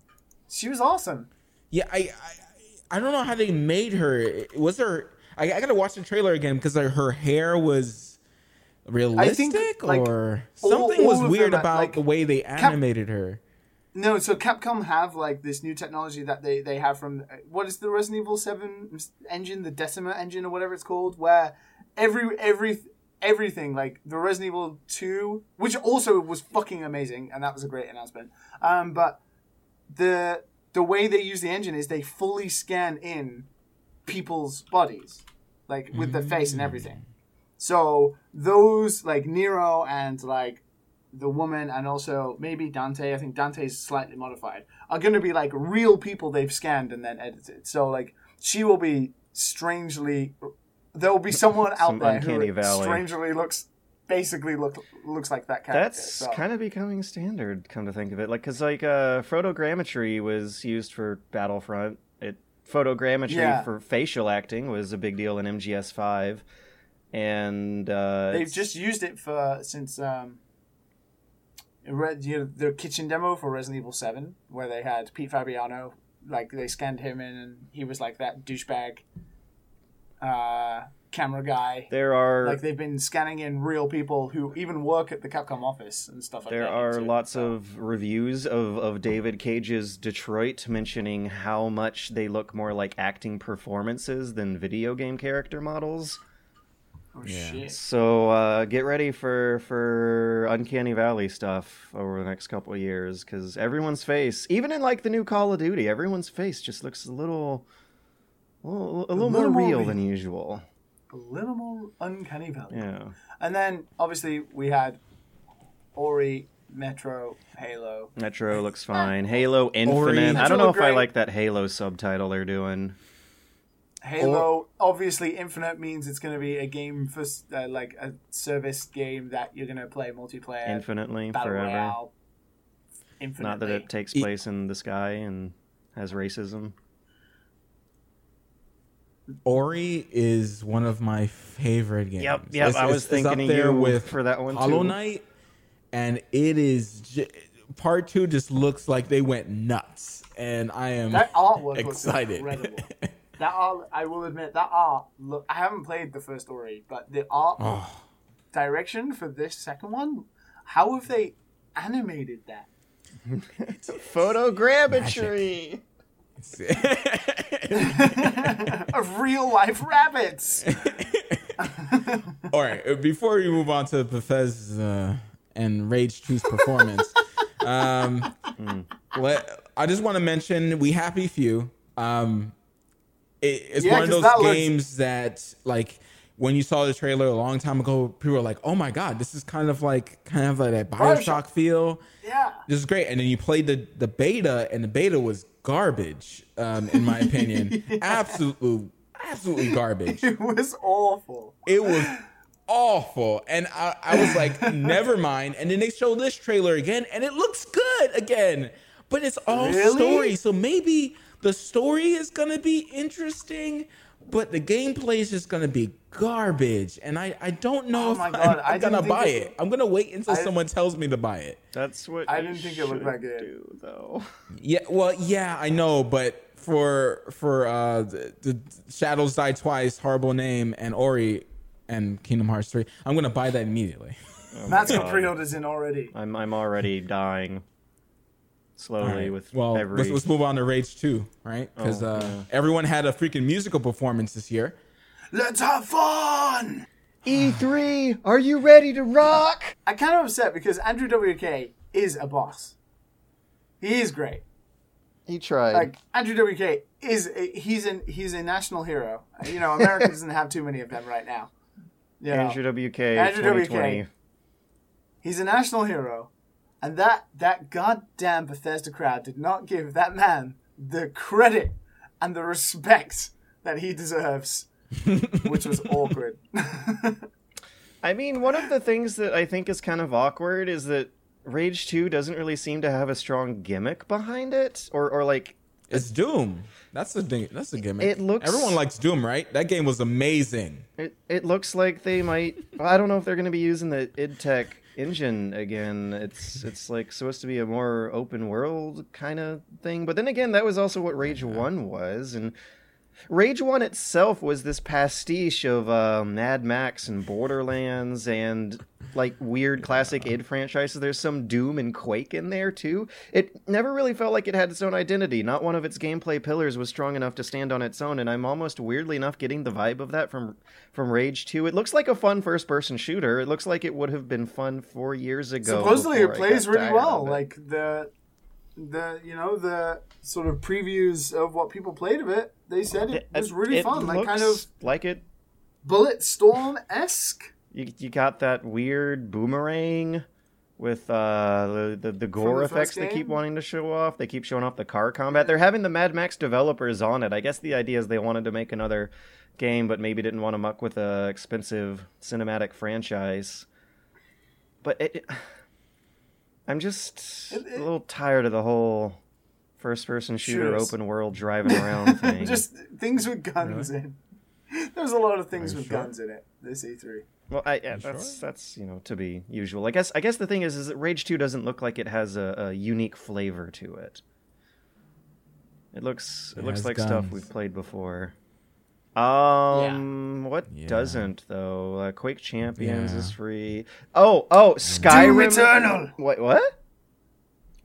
she was awesome. Yeah, I, I I don't know how they made her. Was her? I, I gotta watch the trailer again because her, her hair was realistic like, or all- something all was weird them, about like, the way they animated her. No, so Capcom have like this new technology that they, they have from uh, what is the Resident Evil Seven engine, the Decima engine or whatever it's called, where every every everything like the Resident Evil Two, which also was fucking amazing, and that was a great announcement. Um, but the the way they use the engine is they fully scan in people's bodies, like with the face and everything. So those like Nero and like the woman and also maybe Dante, I think Dante's slightly modified, are going to be like real people they've scanned and then edited. So like she will be strangely, there will be someone out Some there who valley. strangely looks, basically look looks like that character. That's so. kind of becoming standard. Come to think of it, like because like uh, photogrammetry was used for Battlefront. It photogrammetry Yeah. for facial acting was a big deal in MGS five, and uh, They've just used it for since um, Red, you know, the kitchen demo for Resident Evil Seven, where they had Pete Fabiano, like they scanned him in, and he was like that douchebag uh, camera guy. there are Like they've been scanning in real people who even work at the Capcom office and stuff like There that. There are into lots so. of reviews of, of David Cage's Detroit mentioning how much they look more like acting performances than video game character models. Oh, Yeah. shit. So uh, get ready for for Uncanny Valley stuff over the next couple of years because everyone's face, even in like the new Call of Duty, everyone's face just looks a little, a little, a little, more, little more real real. than usual. A little more uncanny valley. Yeah. And then obviously we had Ori, Metro, Halo. Metro looks <laughs> fine. Halo Infinite. I don't know look if I like that Halo subtitle they're doing. Halo, obviously, Infinite means it's going to be a game for uh, like a service game that you're going to play multiplayer, Infinitely, battle forever. royale. Infinitely. Not that it takes place in the sky and has racism. Ori is one of my favorite games. Yep, yep. It's- I was it's- it's thinking up there you with for that one Hollow too. Knight, and it is j- part two. Just looks like they went nuts, and I am That artwork looks excited. incredible. <laughs> that art, I will admit, that art. Look, I haven't played the first Ori, but the art oh, direction for this second one, how have they animated that? <laughs> Photogrammetry. Of <laughs> real life rabbits. <laughs> All right, uh, before we move on to Bethesda and Rage 2's performance, <laughs> um, let, I just want to mention We Happy Few. Um, it, it's Yeah, one of those that looks- games that, like, when you saw the trailer a long time ago, people were like, "Oh my god, this is kind of like kind of like that Bioshock, feel." Yeah. This is great. And then you played the the beta, and the beta was garbage, um, in my opinion. <laughs> <laughs> Absolutely, absolutely garbage It was awful. it was awful and I, I was like <laughs> never mind and then they showed this trailer again and it looks good again but it's all Really? story so maybe the story is gonna be interesting but the gameplay is just gonna be garbage and i, I don't know Oh if my I'm, God, I I'm gonna buy it- it i'm gonna wait until I- someone tells me to buy it That's what I didn't think it looked should that good. Do though. <laughs> yeah well yeah i know but for for uh the, the shadows die twice horrible name and ori and kingdom hearts 3 i'm gonna buy that immediately <laughs> Matt's got God. pre-orders in already. I'm I'm already dying slowly All right. with well, every. let's, let's move on to Rage 2, right? Because Oh, uh, yeah. everyone had a freaking musical performance this year. Let's have fun. E3, E are you ready to rock? I'm kind of upset because Andrew WK is a boss. He is great. He tried. Like Andrew WK is a, he's an he's a national hero. You know, America <laughs> doesn't have too many of them right now. You know, Andrew WK, Andrew 2020. WK. he's a national hero, and that that goddamn Bethesda crowd did not give that man the credit and the respect that he deserves, <laughs> which was awkward. I mean, one of the things that I think is kind of awkward is that Rage 2 doesn't really seem to have a strong gimmick behind it, or or like It's Doom. That's the thing. That's the gimmick. It looks- Everyone likes Doom, right? That game was amazing. it. It looks like they might. I don't know if they're going to be using the id Tech engine again. It's it's like supposed to be a more open world kind of thing, but then again, that was also what Rage One was, and Rage One itself was this pastiche of uh, Mad Max and Borderlands and like weird classic id franchises. There's some Doom and Quake in there too. It never really felt like it had its own identity. Not one of its gameplay pillars was strong enough to stand on its own, and I'm almost weirdly enough getting the vibe of that from from Rage Two. It looks like a fun first person shooter. It looks like it would have been fun four years ago. Supposedly, it plays really well. it. Like the the you know the sort of previews of what people played of it. They said it was really It fun, like kind of like it bullet storm esque. you, you got that weird boomerang with uh, the, the the gore the effects they keep wanting to show off. They keep showing off the car combat. They're having the Mad Max developers on it. I guess the idea is they wanted to make another game, but maybe didn't want to muck with a expensive cinematic franchise. But it, it- <sighs> I'm just It- it- a little tired of the whole first-person shooter, Shooters. open world driving around <laughs> thing. Just things with guns in. There's a lot of things with sure? guns in it. This E E3. Well, I, yeah, sure? that's that's you know to be usual. I guess I guess the thing is is that Rage Two doesn't look like it has a, a unique flavor to it. It looks it, It looks has like stuff we've played before. Um, what Yeah. doesn't though? Uh, Quake Champions Yeah. is free. Oh, oh, Skyrim. Doom Eternal. What? What?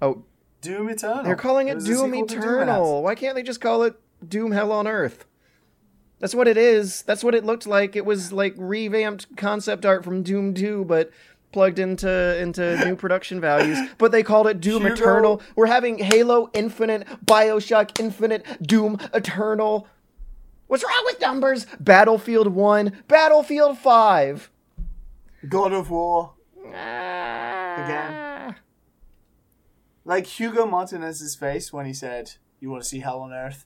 Oh, Doom Eternal. they're calling it a Doom Eternal. Why can't they just call it Doom Hell on Earth? That's what it is. That's what it looked like. It was like revamped concept art from Doom 2, but plugged into into <laughs> new production values. But they called it Doom Hugo- Eternal. We're having Halo Infinite, BioShock Infinite, Doom Eternal. What's wrong with numbers? Battlefield 1, Battlefield 5. God of War. Ah. Again. Like Hugo Martinez's face when he said, "You want to see hell on earth."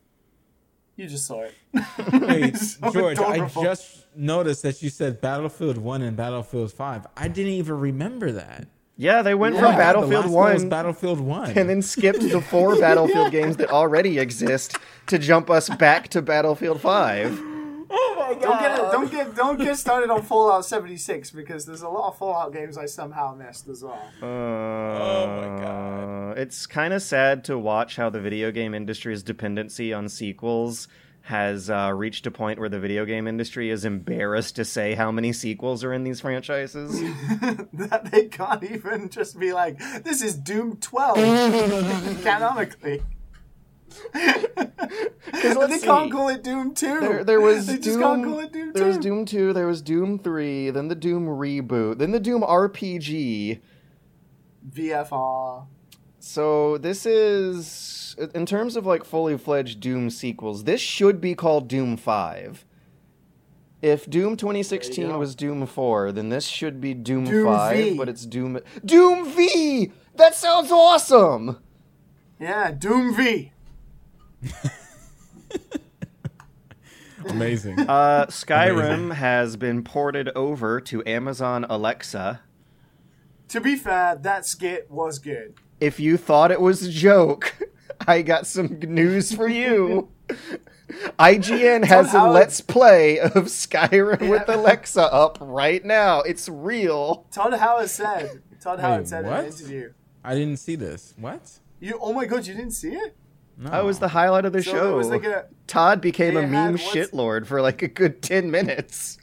You just saw it. <laughs> Wait, <laughs> So George, I just noticed that you said Battlefield 1 and Battlefield 5. I didn't even remember that. Yeah, they went Yeah, from Battlefield the last one 1 was Battlefield 1. and then skipped the four <laughs> Battlefield games that already exist to jump us back to Battlefield 5. oh my Don't get it, don't get don't get started on Fallout 76 because there's a lot of Fallout games I somehow missed as well. oh my God. It's kind of sad to watch how the video game industry's dependency on sequels has uh, reached a point where the video game industry is embarrassed to say how many sequels are in these franchises. <laughs> that they can't even just be like, this is Doom 12 <laughs> canonically. <laughs> let's they can't call it Doom 2. There, there was they just Doom. can't call it Doom 2. there was Doom Two. There was Doom Three. Then the Doom reboot. Then the Doom RPG. VFR. So this is in terms of like fully fledged Doom sequels. This should be called Doom Five. If Doom 2016 was Doom 4, then this should be Doom, Doom 5, V. but it's Doom Doom V. That sounds awesome. Yeah, Doom V. <laughs> Amazing. Uh, Skyrim has been ported over to Amazon Alexa. To be fair, that skit was good. If you thought it was a joke, <laughs> I got some news for you. <laughs> IGN has a let's play of Skyrim with Alexa up right now. It's real. Todd Howard said. Todd Howard said in what? an interview. I didn't see this. What? You oh my god, you didn't see it? No. That was the highlight of the So show. it was like a Todd became a meme had what's- shitlord for like a good 10 minutes.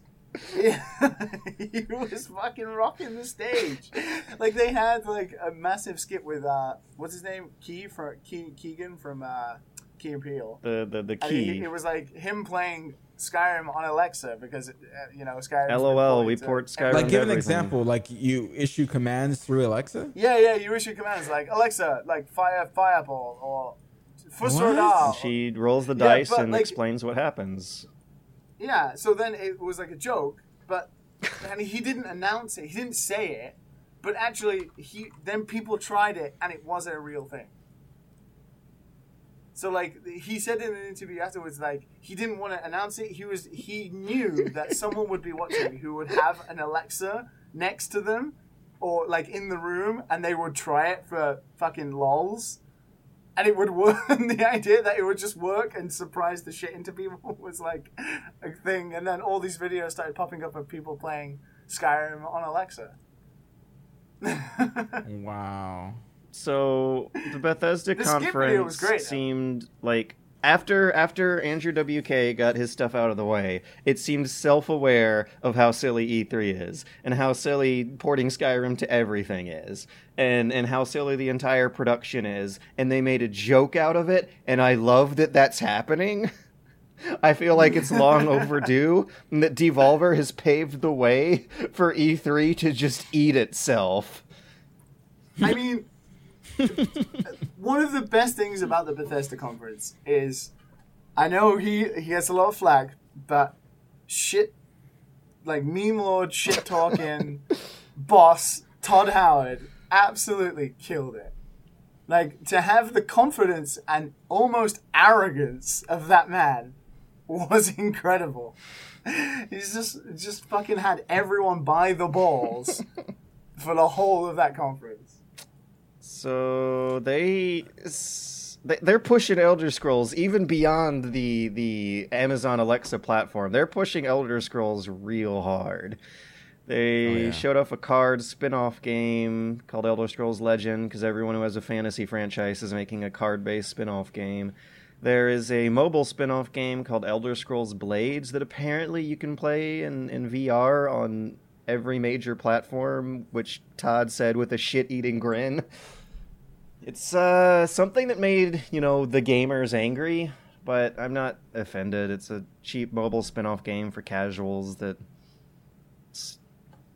Yeah, <laughs> he was fucking rocking the stage. Like they had like a massive skit with uh, what's his name, Key from Key, Keegan from uh, Key and Peele. The the, the And he- key. it was like him playing Skyrim on Alexa because uh, you know Skyrim. LOL, we port Skyrim like give an everything. example. Like you issue commands through Alexa. Yeah, yeah. You issue commands like Alexa, like fire fireball or What? And she rolls the Yeah, dice but, and like- explains what happens. Yeah, so then it was like a joke, but and he didn't announce it. He didn't say it, but actually he then people tried it and it wasn't a real thing. So like he said in an interview afterwards, like he didn't want to announce it. He was he knew that <laughs> someone would be watching who would have an Alexa next to them or like in the room, and they would try it for fucking lols. And it would work. <laughs> And the idea that it would just work and surprise the shit into people <laughs> was like a thing. And then all these videos started popping up of people playing Skyrim on Alexa. <laughs> Wow. So the Bethesda The skip was conference seemed like after after Andrew WK got his stuff out of the way, it seemed self-aware of how silly E3 is and how silly porting Skyrim to everything is and and how silly the entire production is and they made a joke out of it and I love that that's happening. <laughs> I feel like it's long <laughs> overdue and that Devolver has paved the way for E3 to just eat itself. I mean, <laughs> one of the best things about the Bethesda conference is, I know he he gets a lot of flack, but shit, like meme lord shit talking <laughs> boss Todd Howard absolutely killed it. Like to have the confidence and almost arrogance of that man was <laughs> incredible. He's just just fucking had everyone by the balls <laughs> for the whole of that conference. So they they're pushing Elder Scrolls even beyond the the Amazon Alexa platform. They're pushing Elder Scrolls real hard. They Oh, yeah. showed off a card spin-off game called Elder Scrolls Legend because everyone who has a fantasy franchise is making a card-based spin-off game. There is a mobile spin-off game called Elder Scrolls Blades that apparently you can play in, in VR on every major platform, which Todd said with a shit-eating grin. <laughs> It's uh, something that made, you know, the gamers angry, but I'm not offended. It's a cheap mobile spin-off game for casuals that it's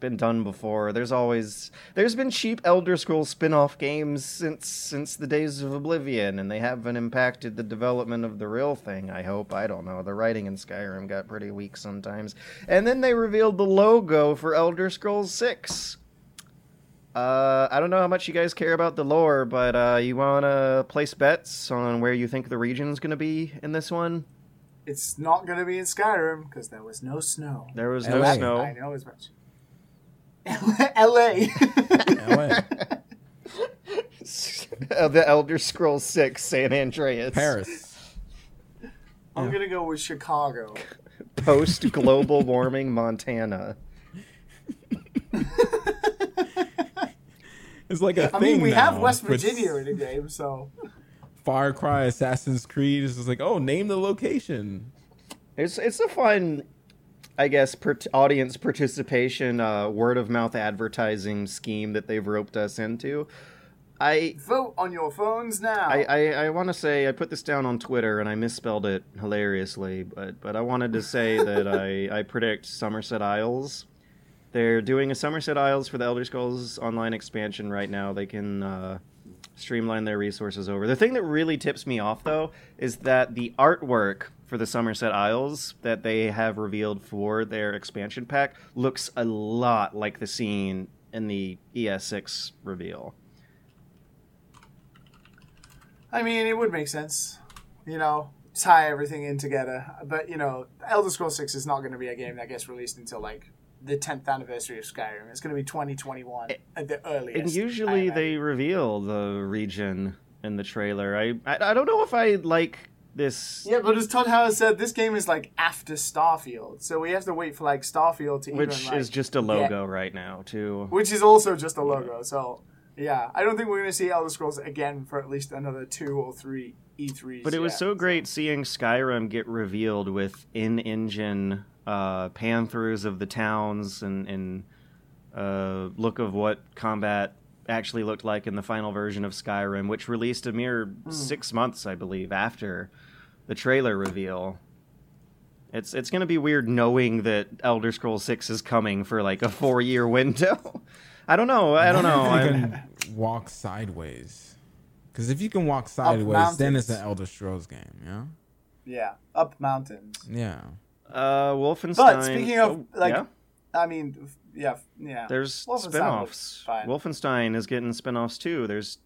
been done before. There's always there's been cheap Elder Scrolls spin-off games since since the days of Oblivion and they haven't impacted the development of the real thing, I hope. I don't know. The writing in Skyrim got pretty weak sometimes. And then they revealed the logo for Elder Scrolls 6. Uh, I don't know how much you guys care about the lore, but uh, you want to place bets on where you think the region's going to be in this one? It's not going to be in Skyrim because there was no snow. There was no snow. I know as much. <laughs> L.A. LA. <laughs> <laughs> The Elder Scrolls 6 San Andreas. Paris. I'm gonna go with Chicago. Post global warming Montana. It's like a I thing I mean, we have West Virginia in the game, so Far Cry, Assassin's Creed is just like, oh, name the location. It's it's a fun, I guess, per- audience participation, uh, word of mouth advertising scheme that they've roped us into. I Vote on your phones now. I, I, I want to say I put this down on Twitter and I misspelled it hilariously, but but I wanted to say that <laughs> I, I predict Somerset Isles. They're doing a Somerset Isles for the Elder Scrolls Online expansion right now. They can uh, streamline their resources over. The thing that really tips me off though is that the artwork for the Somerset Isles that they have revealed for their expansion pack looks a lot like the scene in the ES6 reveal. I mean, it would make sense, you know, tie everything in together. But you know, Elder Scrolls Six is not going to be a game that gets released until like the 10th anniversary of Skyrim. It's going to be 2021 at the earliest. And usually they reveal the region in the trailer. I, I I don't know if I like this. Yeah, but as Todd Howard said, this game is like after Starfield, so we have to wait for like Starfield to Which even, like, is just a logo right now, too. which is also just a logo. So yeah, I don't think we're going to see Elder Scrolls again for at least another two or three E3s. But it was yet. so great seeing Skyrim get revealed with in-engine uh, pan-throughs of the towns and, and uh, look of what combat actually looked like in the final version of Skyrim, which released a mere Hmm. six months, I believe, after the trailer reveal. It's it's gonna be weird knowing that Elder Scrolls Six is coming for like a four year window. <laughs> I don't know. I don't know. you I'm- can walk sideways. Because if you can walk sideways, then it's mountains. an Elder Scrolls game. Yeah. yeah up mountains. Yeah. Uh, Wolfenstein. But speaking of oh, like, yeah? I mean, yeah, yeah. There's spin-offs. Wolfenstein is getting spin-offs too. There's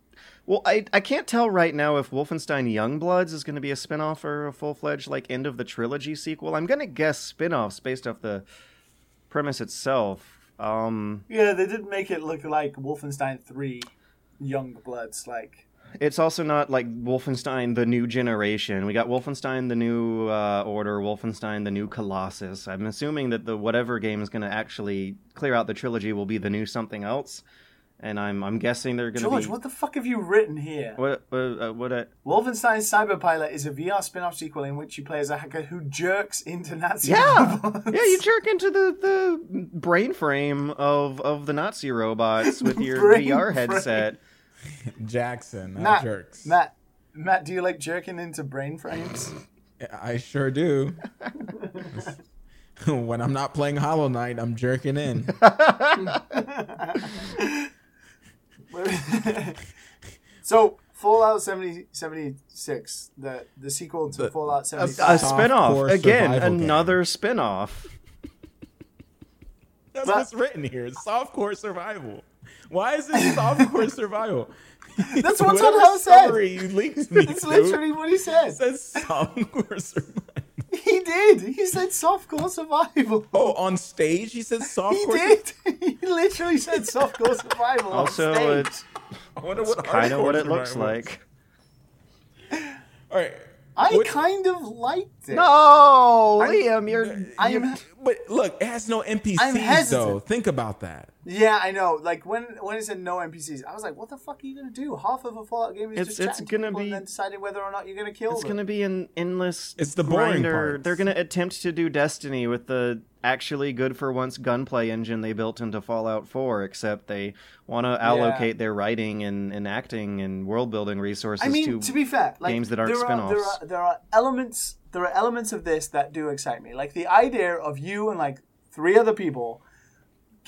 well, I I can't tell right now if Wolfenstein Youngbloods is going to be a spin-off or a full-fledged like end of the trilogy sequel. I'm going to guess spin-offs based off the premise itself. Um Yeah, they did make it look like Wolfenstein 3 Young Bloods. Like, it's also not like Wolfenstein the new generation. We got Wolfenstein the new uh, order, Wolfenstein the new Colossus. I'm assuming that the whatever game is going to actually clear out the trilogy will be the new something else. And I'm I'm guessing they're going to George, be what the fuck have you written here? what what, uh, what uh, Wolfenstein Cyberpilot is a VR spin off sequel in which you play as a hacker who jerks into Nazi Yeah, robots. yeah, you jerk into the, the brain frame of, of the Nazi robots with <laughs> your VR frame. Headset. <laughs> Jackson, not Matt, jerks. Matt, Matt, do you like jerking into brain frames? I sure do. <laughs> when I'm not playing Hollow Knight, I'm jerking in. <laughs> so, Fallout 70, 76, the, the sequel to The- Fallout A, 76. a spin-off. Again, survival game. another spin-off. That's But- what's written here. It's softcore survival. Why is this softcore survival? <laughs> That's what Whatever Todd Howard said. summary you linked me That's to, literally what he it said. says softcore survival. <laughs> He did. He said softcore survival. Oh, on stage he says He did. <laughs> He literally said softcore survival. Also, on stage. it's I wonder what kind of what it looks like. All right. I what- kind of liked it. No, I'm- Liam, you're. I'm- But look, it has no I'm NPCs though. Think about that. Yeah, I know. Like when when it said no NPCs, I was like, "What the fuck are you gonna do?" Half of a Fallout game is It's- just it's chatting to gonna people be- and then deciding whether or not you're gonna kill It's them. gonna be an endless. It's the boring grinder. parts. They're gonna attempt to do Destiny with the actually good for once gunplay engine they built into Fallout 4, except they want to allocate their writing and, and acting and world building resources I mean, to. to be fair, like games that aren't there are, there are there are elements there are elements of this that do excite me. Like the idea of you and like three other people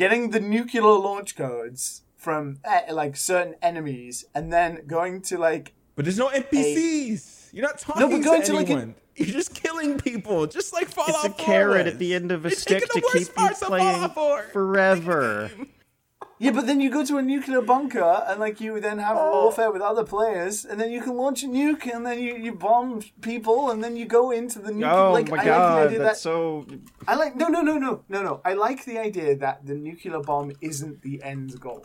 getting the nuclear launch codes from eh, like certain enemies and then going to like But there's no NPCs. You're not talking but going to to, like, a- anyone. <laughs> You're just killing people, just like Fallout it's a 4 carrot was. at the end of a You're stick to keep you playing Fallout 4. <laughs> forever. <laughs> Yeah, but then you go to a nuclear bunker and like you then have Oh. warfare with other players, and then you can launch a nuke, and then you, you bomb people, and then you go into the nuke. Oh like, my I like god, the idea that's that so. I like no no no no no no. I like the idea that the nuclear bomb isn't the end goal.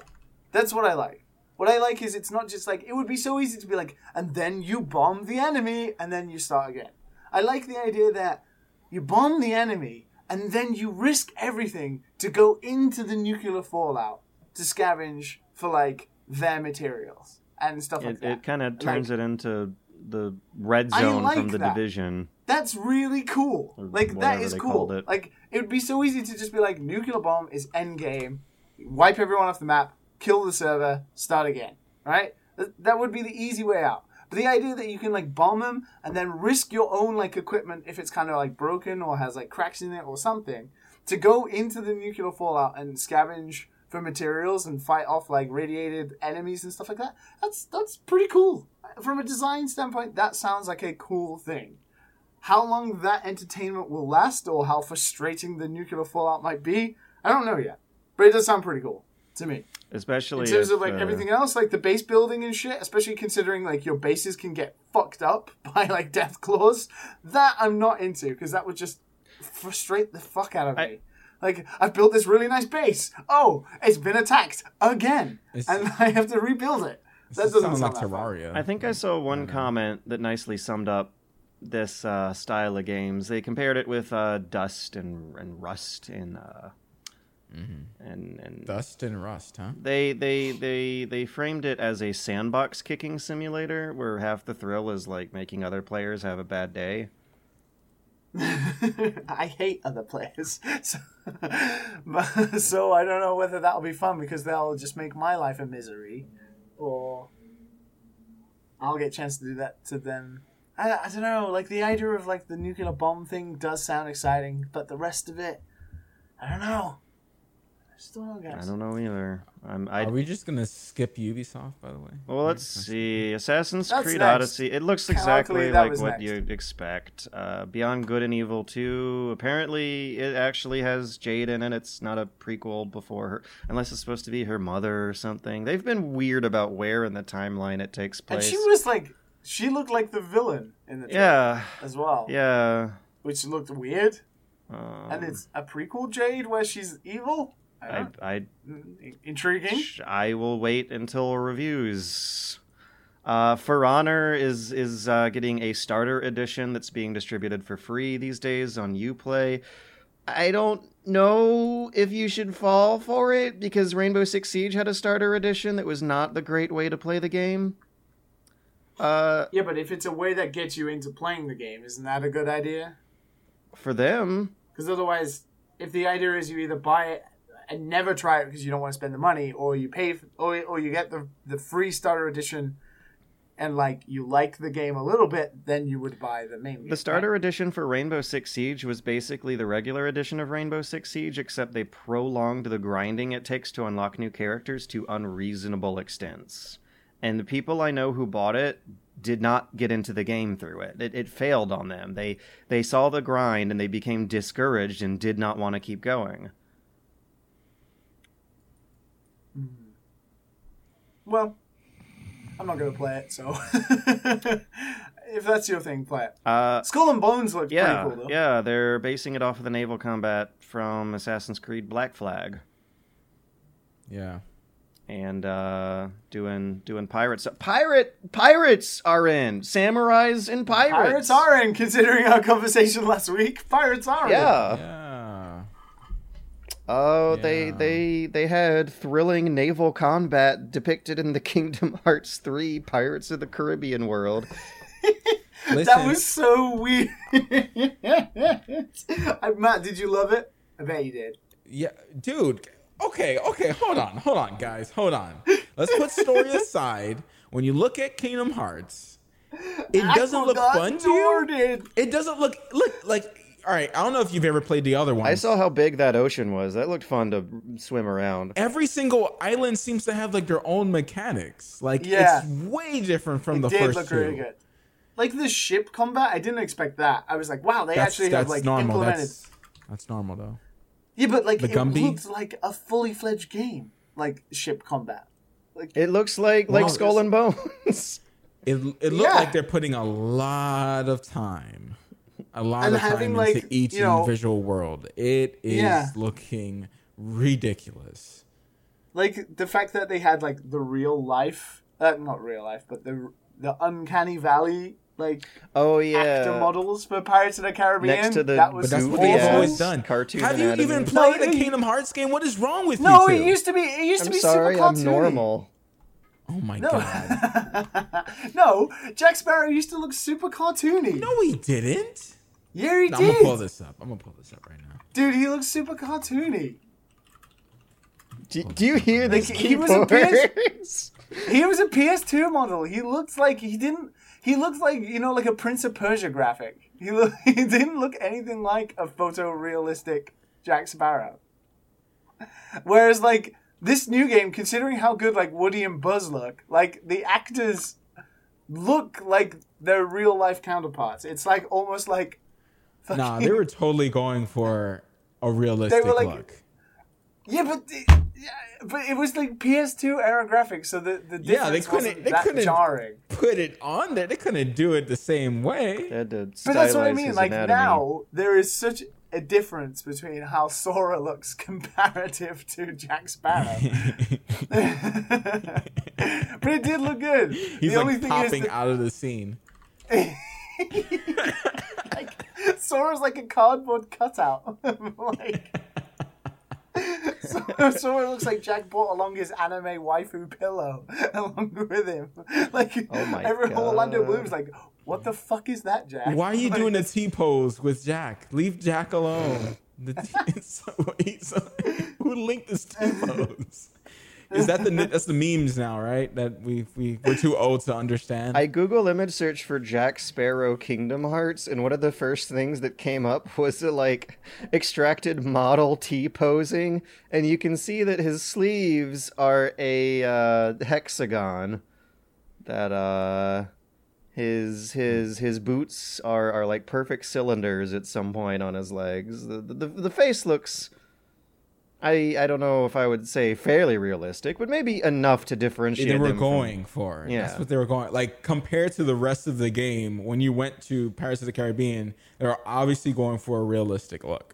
That's what I like. What I like is it's not just like it would be so easy to be like, and then you bomb the enemy, and then you start again. I like the idea that you bomb the enemy, and then you risk everything to go into the nuclear fallout to scavenge for like their materials and stuff like that. it kind of turns it into the red zone like from the that. division. That's really cool. Or Like that is cool. it. Like it would be so easy to just be like nuclear bomb is end game, wipe everyone off the map, kill the server, start again. Right? Th- That would be the easy way out. But the idea that you can like bomb them and then risk your own like equipment if it's kind of like broken or has like cracks in it or something to go into the nuclear fallout and scavenge for materials and fight off like radiated enemies and stuff like that. That's that's pretty cool. From a design standpoint, that sounds like a cool thing. How long that entertainment will last or how frustrating the nuclear fallout might be, I don't know yet. But it does sound pretty cool to me. Especially In terms if, of like uh, everything else, like the base building and shit, especially considering like your bases can get fucked up <laughs> by like death claws, that I'm not into because that would just frustrate the fuck out of I- me. Like I've built this really nice base. Oh, it's been attacked again, It's- and <laughs> I have to rebuild it. That doesn't sounds sound like that fun. Terraria. I think I saw one comment that nicely summed up this uh, style of games. They compared it with uh, Dust and, and Rust in uh, and and Dust and Rust, huh? they they they they framed it as a sandbox kicking simulator where half the thrill is like making other players have a bad day. <laughs> I hate other players, <laughs> so, but- so I don't know whether that'll be fun because they'll just make my life a misery, or I'll get a chance to do that to them. I, I don't know. Like the idea of like the nuclear bomb thing does sound exciting, but the rest of it, I don't know. I just don't know. I don't know either. I'm I Are we just gonna skip Ubisoft, by the way? Well, let's see. Assassin's That's Creed next. Odyssey. It looks Luckily, exactly that like was what next. you'd expect. Uh, Beyond Good and Evil 2. Apparently, it actually has Jade in it. It's not a prequel before her, unless it's supposed to be her mother or something. They've been weird about where in the timeline it takes place. and she was like, she looked like the villain in the trailer yeah, as well, yeah. which looked weird. Um, and it's a prequel Jade where she's evil. I I, I intriguing. I will wait until reviews. Uh, For Honor is is uh, getting a starter edition that's being distributed for free these days on UPlay. I don't know if you should fall for it because Rainbow Six Siege had a starter edition that was not the great way to play the game. Uh, Yeah, but if it's a way that gets you into playing the game, isn't that a good idea? for them, Because otherwise, if the idea is you either buy it and never try it because you don't want to spend the money, or you pay, f or or you get the the free starter edition, and like you like the game a little bit, then you would buy the main. game, The starter edition for Rainbow Six Siege was basically the regular edition of Rainbow Six Siege, except they prolonged the grinding it takes to unlock new characters to unreasonable extents. And the people I know who bought it did not get into the game through it. It, it failed on them. They they saw the grind and they became discouraged and did not want to keep going. Well, I'm not gonna play it, so <laughs> if that's your thing, play it. Uh, Skull and Bones look yeah, pretty cool though. yeah, they're basing it off of the naval combat from Assassin's Creed Black Flag. Yeah. and uh, doing doing pirates. Pirate pirates are in samurais and pirates. Pirates are in, considering our conversation last week. Pirates are in. Yeah. Yeah. Oh, they Yeah. they they had thrilling naval combat depicted in the <laughs> Kingdom Hearts 3 Pirates of the Caribbean world. <laughs> That was so weird. I- <laughs> uh, Matt, did you love it? I bet you did. Yeah, dude. Okay, okay, hold on, hold on, guys, hold on. Let's put story aside. When you look at Kingdom Hearts, it doesn't look fun to you. It doesn't look look like. All right, I don't know if you've ever played the other one. I saw how big that ocean was. That looked fun to swim around. every single island seems to have like their own mechanics. Like Yeah. it's way different from It the did first look two. really good. Like the ship combat, I didn't expect that. I was like, wow, they That's, actually that's have like normal. implemented. That's that's normal though. Yeah, but like the it Gumby? looked like a fully fledged game, like ship combat. Like It looks like like Well, Skull and Bones. <laughs> It it looked Yeah. like they're putting a lot of time, a lot And of time having, into like, each you know- individual world. It is Yeah. looking ridiculous. like the fact that they had like the real life, uh, not real life, but the the uncanny valley like oh actor yeah. models for Pirates of the Caribbean. Next to the that was But that's what they've ass always done. cartoon Have you anatomy. even played a it- Kingdom Hearts game? What is wrong with No, you? No, it used to be. It used to I'm be sorry, super I'm cartoony. normal. Oh my No, god. <laughs> no, Jack Sparrow used to look super cartoony. No, he didn't. Yeah, he did. I'm gonna pull this up. I'm gonna pull this up right now. dude. He looks super cartoony. Do, do you hear this Like, he was a keyboards? <laughs> He was a PS2 model. He looked like he didn't. He looked like you know, like a Prince of Persia graphic. He look, <laughs> he didn't look anything like a photorealistic Jack Sparrow. Whereas, like this new game, considering how good like Woody and Buzz look, like the actors look like their real life counterparts. It's like almost like. Nah, they were totally going for a realistic like- look. Yeah, but the, yeah, but it was like PS2 era graphics, so the the difference Yeah, they couldn't- wasn't they that couldn't- jarring. Put it on there. They couldn't do it the same way. They But that's what I mean. Like anatomy. now, there is such a difference between how Sora looks <laughs> comparative to Jack Sparrow. <laughs> <laughs> but it did look good. He's the only like thing popping is out of the scene. Sora's like a cardboard cutout. <laughs> like. <laughs> So- Sora looks like Jack brought along his anime waifu pillow <laughs> along with him. Like Oh my every Orlando Bloom's like, what the fuck is that, Jack? Why are you Like, doing a T pose with Jack? Leave Jack alone. The t- so, he's, who linked this T pose? Is that the that's the memes now, right? That we we we're too old to understand. I Google image search for Jack Sparrow Kingdom Hearts, and one of the first things that came up <laughs> was the like extracted model T posing, and you can see that his sleeves are a uh, hexagon. That uh, his his his boots are are like perfect cylinders at some point on his legs. The the, the face looks. I, I don't know if I would say fairly realistic, but maybe enough to differentiate. they were them from- going for. Yeah. That's what they were going. Like compared to the rest of the game, when you went to Pirates of the Caribbean, they were obviously going for a realistic look.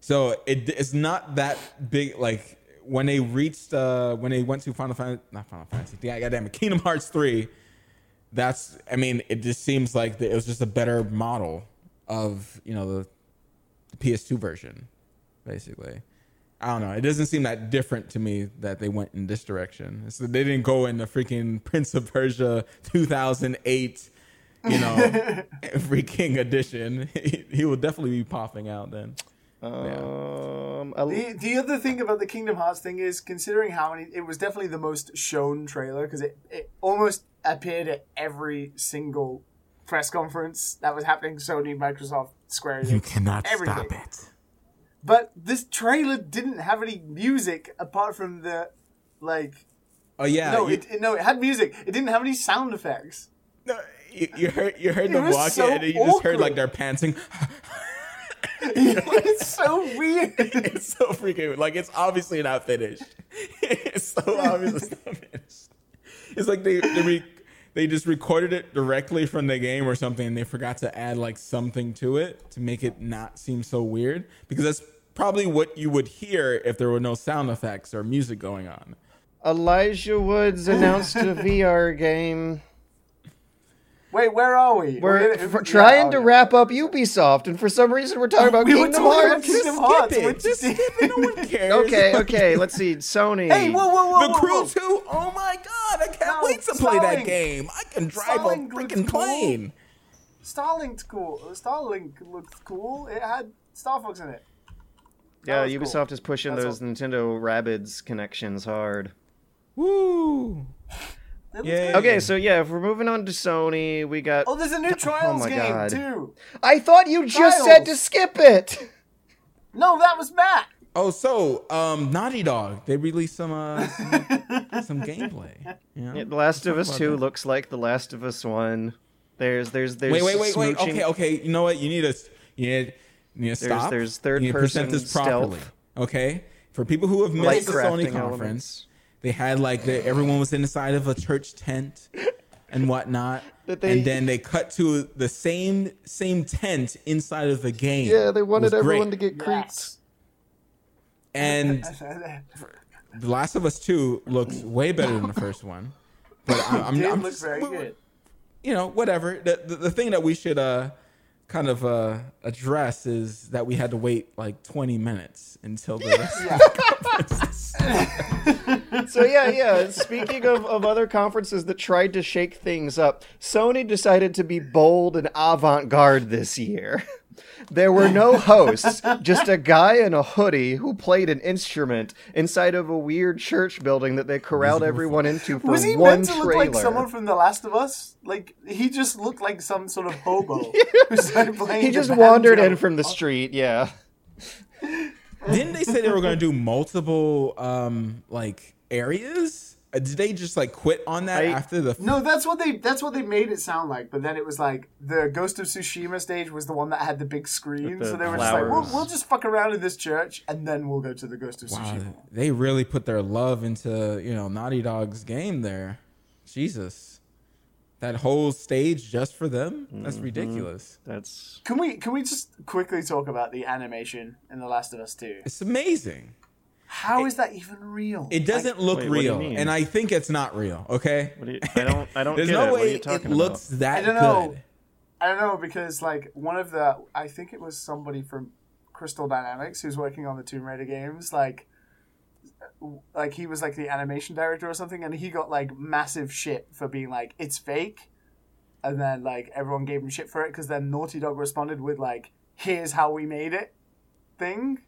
So it, it's not that big. Like when they reached, uh, when they went to Final Fantasy, not Final Fantasy, yeah, goddamn it, Kingdom Hearts three. That's, I mean, it just seems like it was just a better model of you know the, the PS2 version, basically. I don't know. It doesn't seem that different to me that they went in this direction. So they didn't go in the freaking <laughs> Prince of Persia 2008, you know, <laughs> freaking edition. He, he will definitely be popping out then. Um, a- The, the other thing about the Kingdom Hearts thing is considering how many it was definitely the most shown trailer because it, it almost appeared at every single press conference that was happening Sony, Microsoft, Square Enix. cannot everything. it. But this trailer didn't have any music apart from the like Oh yeah, no, you, it, it- no, it had music. It didn't have any sound effects. no, you, you heard you heard them walking, so and you just heard like they're panting. <laughs> it's so weird. it's so freaking like it's obviously not finished. <laughs> it's so obviously not finished. It's like they they re, they just recorded it directly from the game or something, and they forgot to add like something to it to make it not seem so weird. Because that's probably what you would hear if there were no sound effects or music going on. Elijah Woods announced a <laughs> VR game. Wait, where are we? We're gonna- f- yeah, trying to wrap up Ubisoft, and for some reason we're talking <laughs> about We were Kingdom talking about Hearts. Kingdom Hearts. Skip it. which Just did- skip it. No one <laughs> cares. Okay, okay, let's see. Sony. Hey, whoa, whoa, whoa, The whoa, Crew whoa. 2? Oh my god, I can't No, wait to play that game. I can drive Starlink a looks freaking cool. plane. Starlink's cool. Starlink looked cool. It had Star Fox in it. Yeah, was cool. Ubisoft is pushing That's those Nintendo Rabbids connections hard. Woo. It Yay. Okay, so yeah, if we're moving on to Sony, we got. Oh, there's a new Trials my game God. too. I thought you just said to skip it. No, that was Matt. Oh, so um, Naughty Dog they released some uh, some, <laughs> some gameplay. You know? Yeah, the Last of Us Two that. looks like The Last of Us One. There's, there's, there's. Wait, wait, wait, wait. Okay, okay. You know what? You need to you need, you need to There's- stop. there's third you need to present person this properly. stealth. Okay, for people who have missed the Sony conference, elements. they had like the, everyone was inside of a church tent and whatnot. <laughs> They- and then they cut to the same same tent inside of the game. Yeah, they wanted everyone great. to get creeped. Yes. And <laughs> The Last of Us Two looks way better than the first one. But I, I'm, Did I'm look just- very we- we- good. You know, whatever. The, the the thing that we should uh kind of uh address is that we had to wait like 20 minutes until the rest. of <laughs> the conference. <laughs> so yeah, yeah. Speaking of, of other conferences that tried to shake things up, Sony decided to be bold and avant-garde this year. <laughs> There were no hosts, just a guy in a hoodie who played an instrument inside of a weird church building that they corralled everyone into for one trailer. Was he meant to trailer. look like someone from The Last of Us? Like he just looked like some sort of hobo. <laughs> who started playing he just wandered in from the street, yeah. Didn't they say they were going to do multiple um like areas? Uh, Did they just like quit on that I- after the? No, that's what they that's what they made it sound like. But then it was like the Ghost of Tsushima stage was the one that had the big screen. The So they were just like, we'll, we'll just fuck around in this church and then we'll go to the Ghost of Wow, Tsushima. they really put their love into you know Naughty Dog's game there. Jesus, that whole stage just for them? That's ridiculous. That's Can we can we just quickly talk about the animation in The Last of Us 2? It's amazing. How is that even real? It doesn't look Wait, what do you real, and I think it's not real. Okay, what you, I don't I don't <laughs> there's get no it. What are way you it talking looks about? that I don't know. good. I don't know because like one of the I think it was somebody from Crystal Dynamics who's working on the Tomb Raider games like like he was like the animation director or something and he got like massive shit for being like it's fake and then like everyone gave him shit for it because then Naughty Dog responded with like here's how we made it thing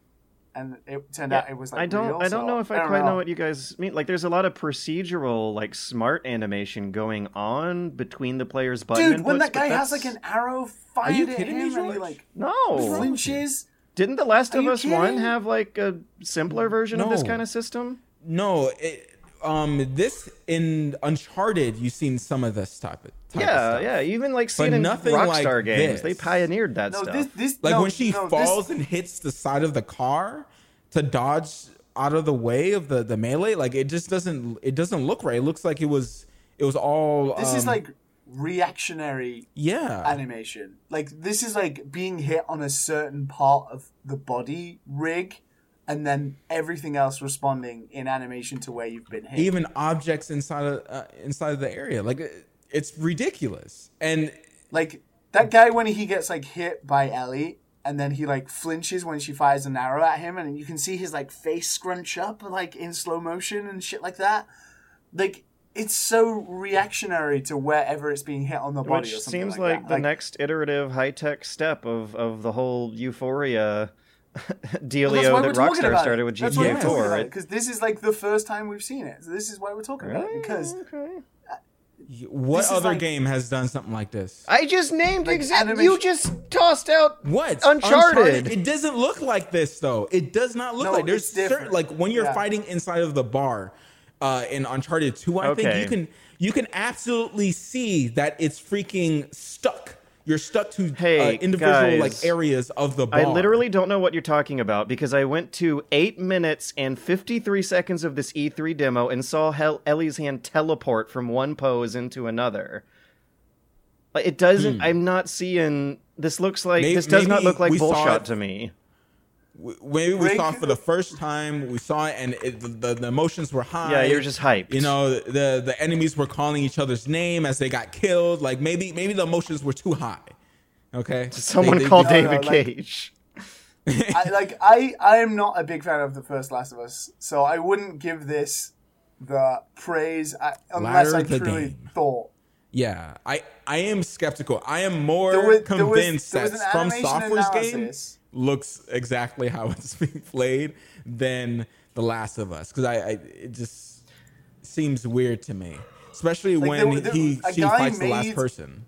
and it turned out it was like I don't real, I don't so know if I, don't quite know. what you guys mean. Like there's a lot of procedural like smart animation going on between the players' button Dude, when that guy has like an arrow fired you at kidding me, him and he like No. flinches Didn't The Last of you Us 1 have like a simpler version of this kind of system? No, it, um, this in Uncharted, you've seen some of this type type of Yeah, stuff. yeah. Even like seeing in nothing like Rockstar games, this. they pioneered that no stuff. this this Like no, when she no, this- falls and hits the side of the car to dodge out of the way of the the melee, like it just doesn't it doesn't look right. It looks like it was it was all. This is um, like reactionary yeah, animation. Like this is like being hit on a certain part of the body rig, and then everything else responding in animation to where you've been hit. even objects inside of uh, inside of the area, like it- it's ridiculous. And like that guy when he gets like hit by Ellie, and then he like flinches when she fires an arrow at him, and you can see his like face scrunch up like in slow motion and shit like that. Like it's so reactionary to wherever it's being hit on the body. or Which something seems like, like, that. the next iterative high tech step of, of the whole Euphoria <laughs> dealio that Rockstar started with That's why we're GTA talking 4. about it, It- because this is like the first time we've seen it. So this is why we're talking about it. Because Okay. What This other like- game has done something like this? I just named Like exa- animation- You just tossed out What Uncharted. It doesn't look like this though. It does not look No, like there's certain like when you're Yeah. fighting inside of the bar uh, in Uncharted Two. I think you can you can absolutely see that it's freaking stuck. You're stuck to Hey, uh, individual like areas of the bar. I literally don't know what you're talking about because I went to 8 minutes and 53 seconds of this E3 demo and saw Hel- Ellie's hand teleport from one pose into another. Like, It doesn't. I'm not seeing. This looks like. May- this does not look like bullshot to me. W- maybe we Rick- saw it for the first time. We saw it, and it, the, the the emotions were high. Yeah, you're just hyped. You know, the the enemies were calling each other's name as they got killed. Like maybe maybe the emotions were too high. Okay, Someone They- they- called no, no, David <laughs> like- Cage. I, like I, I am not a big fan of the first Last of Us, so I wouldn't give this the praise I, unless Ladder I truly game. thought. Yeah, I I am skeptical. I am more There was- there was- convinced there was that an From animation Software's game analysis. Looks exactly how <laughs> it's being played than The Last of Us because I, I it just seems weird to me, especially Like, when there- there- he she guy fights the last person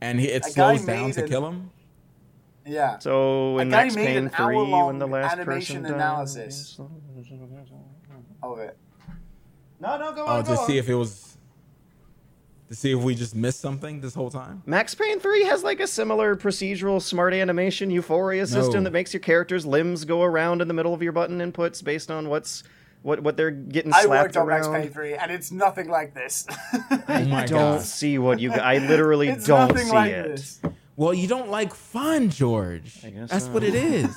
and he, it slows down to an- kill him. Yeah, So A in guy Max made Payne an 3, when the last animation person analysis. dies- of it. No, no, go on. Oh, on, to see if it was to see if we just missed something this whole time. Max Payne 3 has like a similar procedural smart animation euphoria system No. that makes your character's limbs go around in the middle of your button inputs based on what's what what they're getting slapped I worked on Max around. Payne 3, and it's nothing like this. <laughs> Oh don't god! see what you I literally it's don't see like it. this. Well, you don't like fun, George. guess That's so. what it is.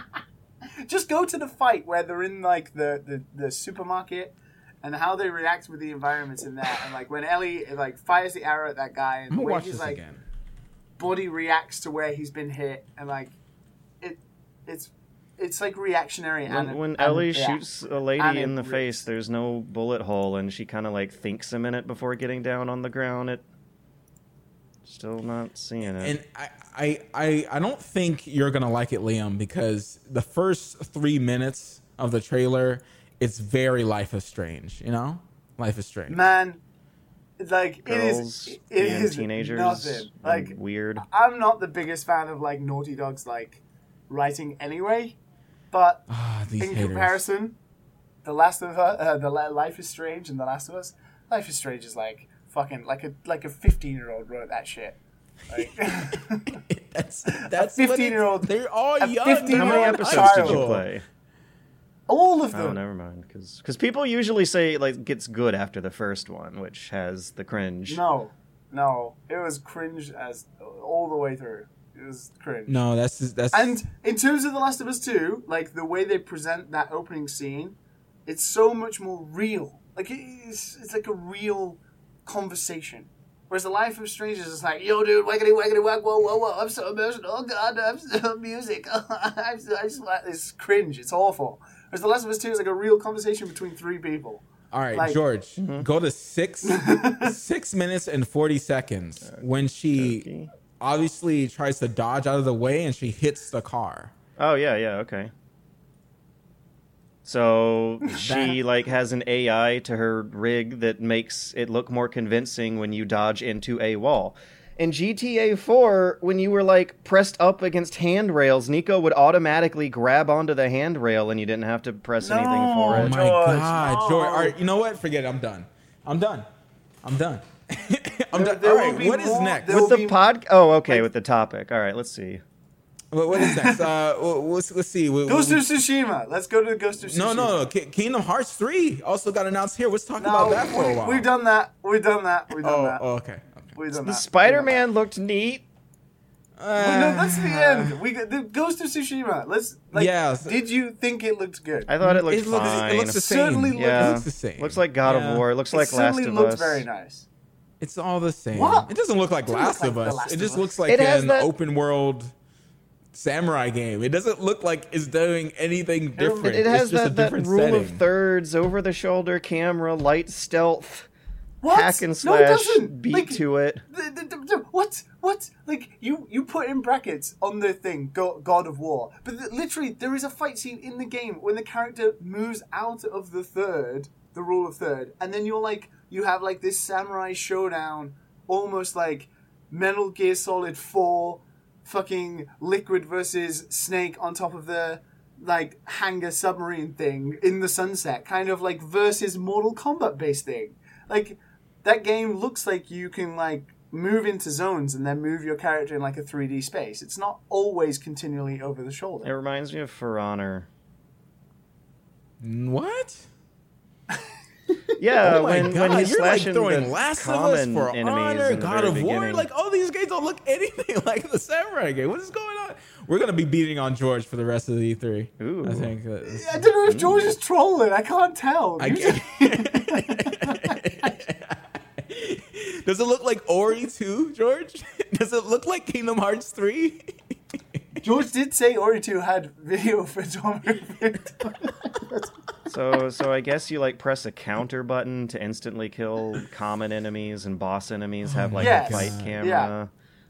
<laughs> Just go to the fight where they're in like the, the, the supermarket and how they react with the environments in there. And like when Ellie like fires the arrow at that guy and I'm the way watch his like again. body reacts to where he's been hit and like it it's it's like reactionary. When, and, when and- Ellie yeah. shoots a lady And in the it face, there's no bullet hole, and she kind of like thinks a minute before getting down on the ground. It still not seeing it. And I, I, I, I don't think you're gonna like it, Liam, because the first three minutes of the trailer, it's very Life is Strange. You know, Life is Strange. man, like Girls it is, it being is teenagers, nothing. Like weird. I'm not the biggest fan of like Naughty Dog's like writing anyway, but these in haters. comparison, The Last of Us, uh, the La- Life is Strange, and The Last of Us, Life is Strange is like fucking like a like a 15 year old wrote that shit. Like, <laughs> <laughs> that's that's 15-year-old They're all young. 15 they're How How many many all episodes high did you play? All of oh, them. Oh, never mind. Because people usually say like gets good after the first one, which has the cringe. No, no, it was cringe as all the way through. It was cringe. No, that's that's And in terms of The Last of Us 2, like the way they present that opening scene, it's so much more real. Like it's, it's like a real conversation. Whereas The Life of Strangers is like, yo, dude, waggity waggity wag, whoa, whoa, whoa, I'm so emotional. Oh, God, I'm so <laughs> music. <laughs> I'm so, I just like it's cringe. It's awful. Whereas The Last of Us 2 is like a real conversation between three people. All right, Like- George, Mm-hmm. go to six <laughs> six minutes and forty seconds when she Okay. obviously tries to dodge out of the way and she hits the car. Oh yeah, yeah, okay. So <laughs> she like has an AI to her rig that makes it look more convincing when you dodge into a wall. In GTA 4, when you were like pressed up against handrails, Niko would automatically grab onto the handrail and you didn't have to press anything for No. Oh my George, god, no. George! All right, you know what? Forget it. I'm done. I'm done. I'm done. <laughs> I'm There- done. there All will right, be what is next? With the be- pod Oh, okay, like- with the topic. All right, let's see. what- what is next? Uh, <laughs> let's, let's see. We- Ghost we- of Tsushima. Let's go to the Ghost of Tsushima. no, no, no. Ki- Kingdom Hearts three also got announced here. Let's talk No, about that for a while. We've done that. We've done that. We've done Oh, that. oh, okay. Okay. We've The that. Spider Man looked neat. Well, no, uh, that's the end. We got the Ghost of Tsushima. Let's like. Yeah. Did you think it looked good? I thought it looked it looks, fine. it looks the same. Certainly look- yeah, It looks the same. Looks like God Yeah. of War. It looks it like Last certainly of looked Us. very nice. It's all the same. What? It doesn't look like doesn't Last look of like Us. Last it just looks like It an that- open world samurai game. It doesn't look like it's doing anything different. It, it has it's just that, a that different rule setting. of thirds, over the shoulder camera, light stealth, What? hack and No, it slash, doesn't. beat Like, to it. the- the- the- what? What? Like you? You put in brackets on the thing, Go- God of War, but literally there is a fight scene in the game when the character moves out of the third, the rule of third, and then you're like, you have like this samurai showdown, almost like Metal Gear Solid Four, fucking Liquid versus Snake on top of the like hangar submarine thing in the sunset, kind of like versus Mortal Kombat based thing. Like that game looks like you can like move into zones and then move your character in like a 3D space. It's not always continually over the shoulder. It reminds me of For Honor. what? <laughs> Yeah, oh when, god! when he's You're like slashing throwing the Last of Us for enemies Honor, in the God very of War. beginning. Like all these games don't look <laughs> anything like the samurai game. What is going on? We're gonna be beating on George for the rest of the E3. Ooh. I think. that is- I don't know if George is trolling. I can't tell. I can't- <laughs> Does it look like Ori 2, George? <laughs> Does it look like Kingdom Hearts 3? <laughs> George did say Ori 2 had video photography. So, so I guess you like press a counter button to instantly kill common enemies and boss enemies. Have like Yes. a fight camera. Yeah.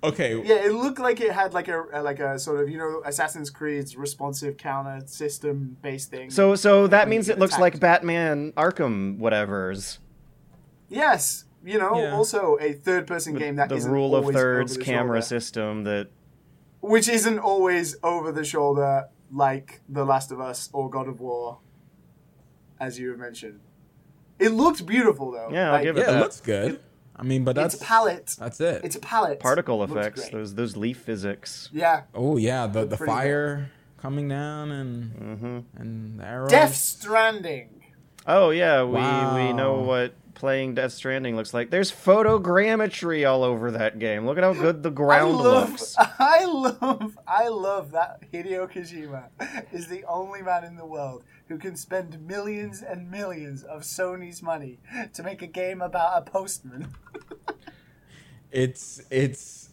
Okay. yeah, it looked like it had like a like a sort of you know Assassin's Creed's responsive counter system based thing. So, so that means you it looks like Batman Arkham whatever's. yes, you know, Yeah. also a third person game that the isn't rule of thirds camera shoulder. system that which isn't always over the shoulder like The Last of Us or God of War, as you have mentioned. It looked beautiful though. Yeah, I'll Like, give it Yeah, it looks good. I mean, but that's It's palette. That's it. It's a palette. particle effects, those those leaf physics. Yeah. oh yeah, the the pretty fire coming down and hmm and the arrows. Death Stranding. Oh yeah, we Wow. we know what playing Death Stranding looks like. There's photogrammetry all over that game. Look at how good the ground I love, looks. <laughs> I love, I love that Hideo Kojima is the only man in the world who can spend millions and millions of Sony's money to make a game about a postman. <laughs> It's it's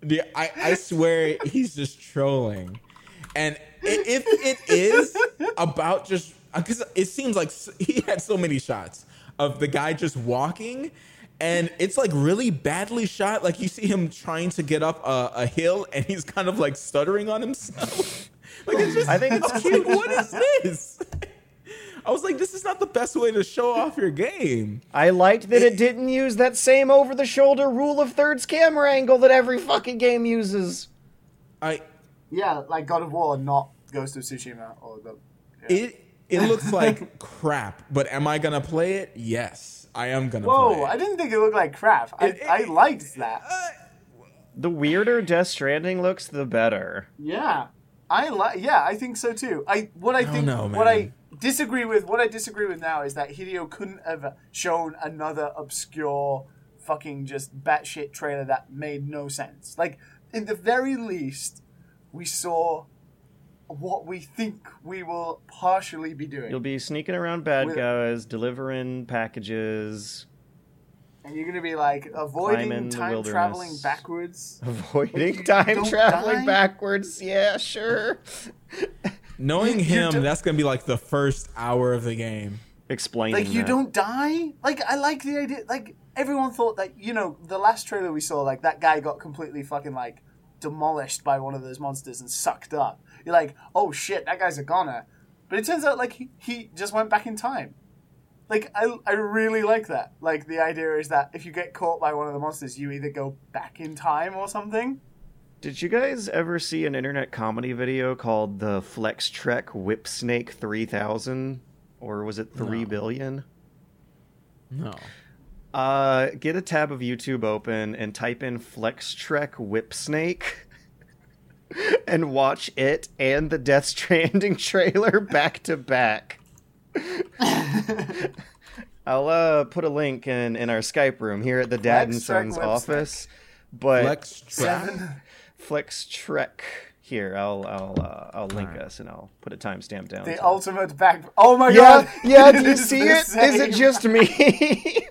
the I I swear he's just trolling. And if it is about just because it seems like he had so many shots of the guy just walking and it's like really badly shot like you see him trying to get up a, a hill and he's kind of like stuttering on himself <laughs> like it's just I think it's I'm like, what is this <laughs> i was like this is not the best way to show off your game I liked that it didn't use that same over the shoulder rule of thirds camera angle that every fucking game uses. i Yeah, like God of War, not Ghost of Tsushima or the. yeah. it it looks <laughs> like crap but am i gonna play it yes i am gonna play Whoa! it. I didn't think it looked like crap. I, It- I it- liked that. Uh, the weirder Death Stranding looks, the better. Yeah, I like. Yeah, I think so too. I what I oh, think know, what I disagree with what I disagree with now is that Hideo couldn't have shown another obscure fucking just batshit trailer that made no sense. Like in the very least, we saw what we think we will partially be doing, You'll be sneaking around bad With- guys, delivering packages, and you're gonna be like avoiding time traveling backwards. avoiding you <laughs> time traveling die? backwards. Yeah, sure. Knowing <laughs> You- you him, don't- that's gonna be like the first hour of the game. Explaining like you that. don't die like i like the idea like everyone thought that you know the last trailer we saw like that guy got completely fucking like demolished by one of those monsters and sucked up you're like oh shit that guy's a goner but it turns out like he, he just went back in time like I, I really like that like the idea is that if you get caught by one of the monsters you either go back in time or something Did you guys ever see an internet comedy video called the Flextrek Whipsnake 3000? Or was it three No. billion? No. Uh, get a tab of YouTube open and type in Flex Trek Whip Snake and watch it and the Death Stranding <laughs> trailer back to back. <laughs> I'll uh, put a link in, in our Skype room here at the Dad and Trek Sons Whip office. But Flex trap. seven Flex Trek. Here, I'll I'll uh, I'll link Alright. us and I'll put a timestamp down. the so- ultimate back oh my yeah, god yeah. Do you <laughs> is see the it? Is it just me?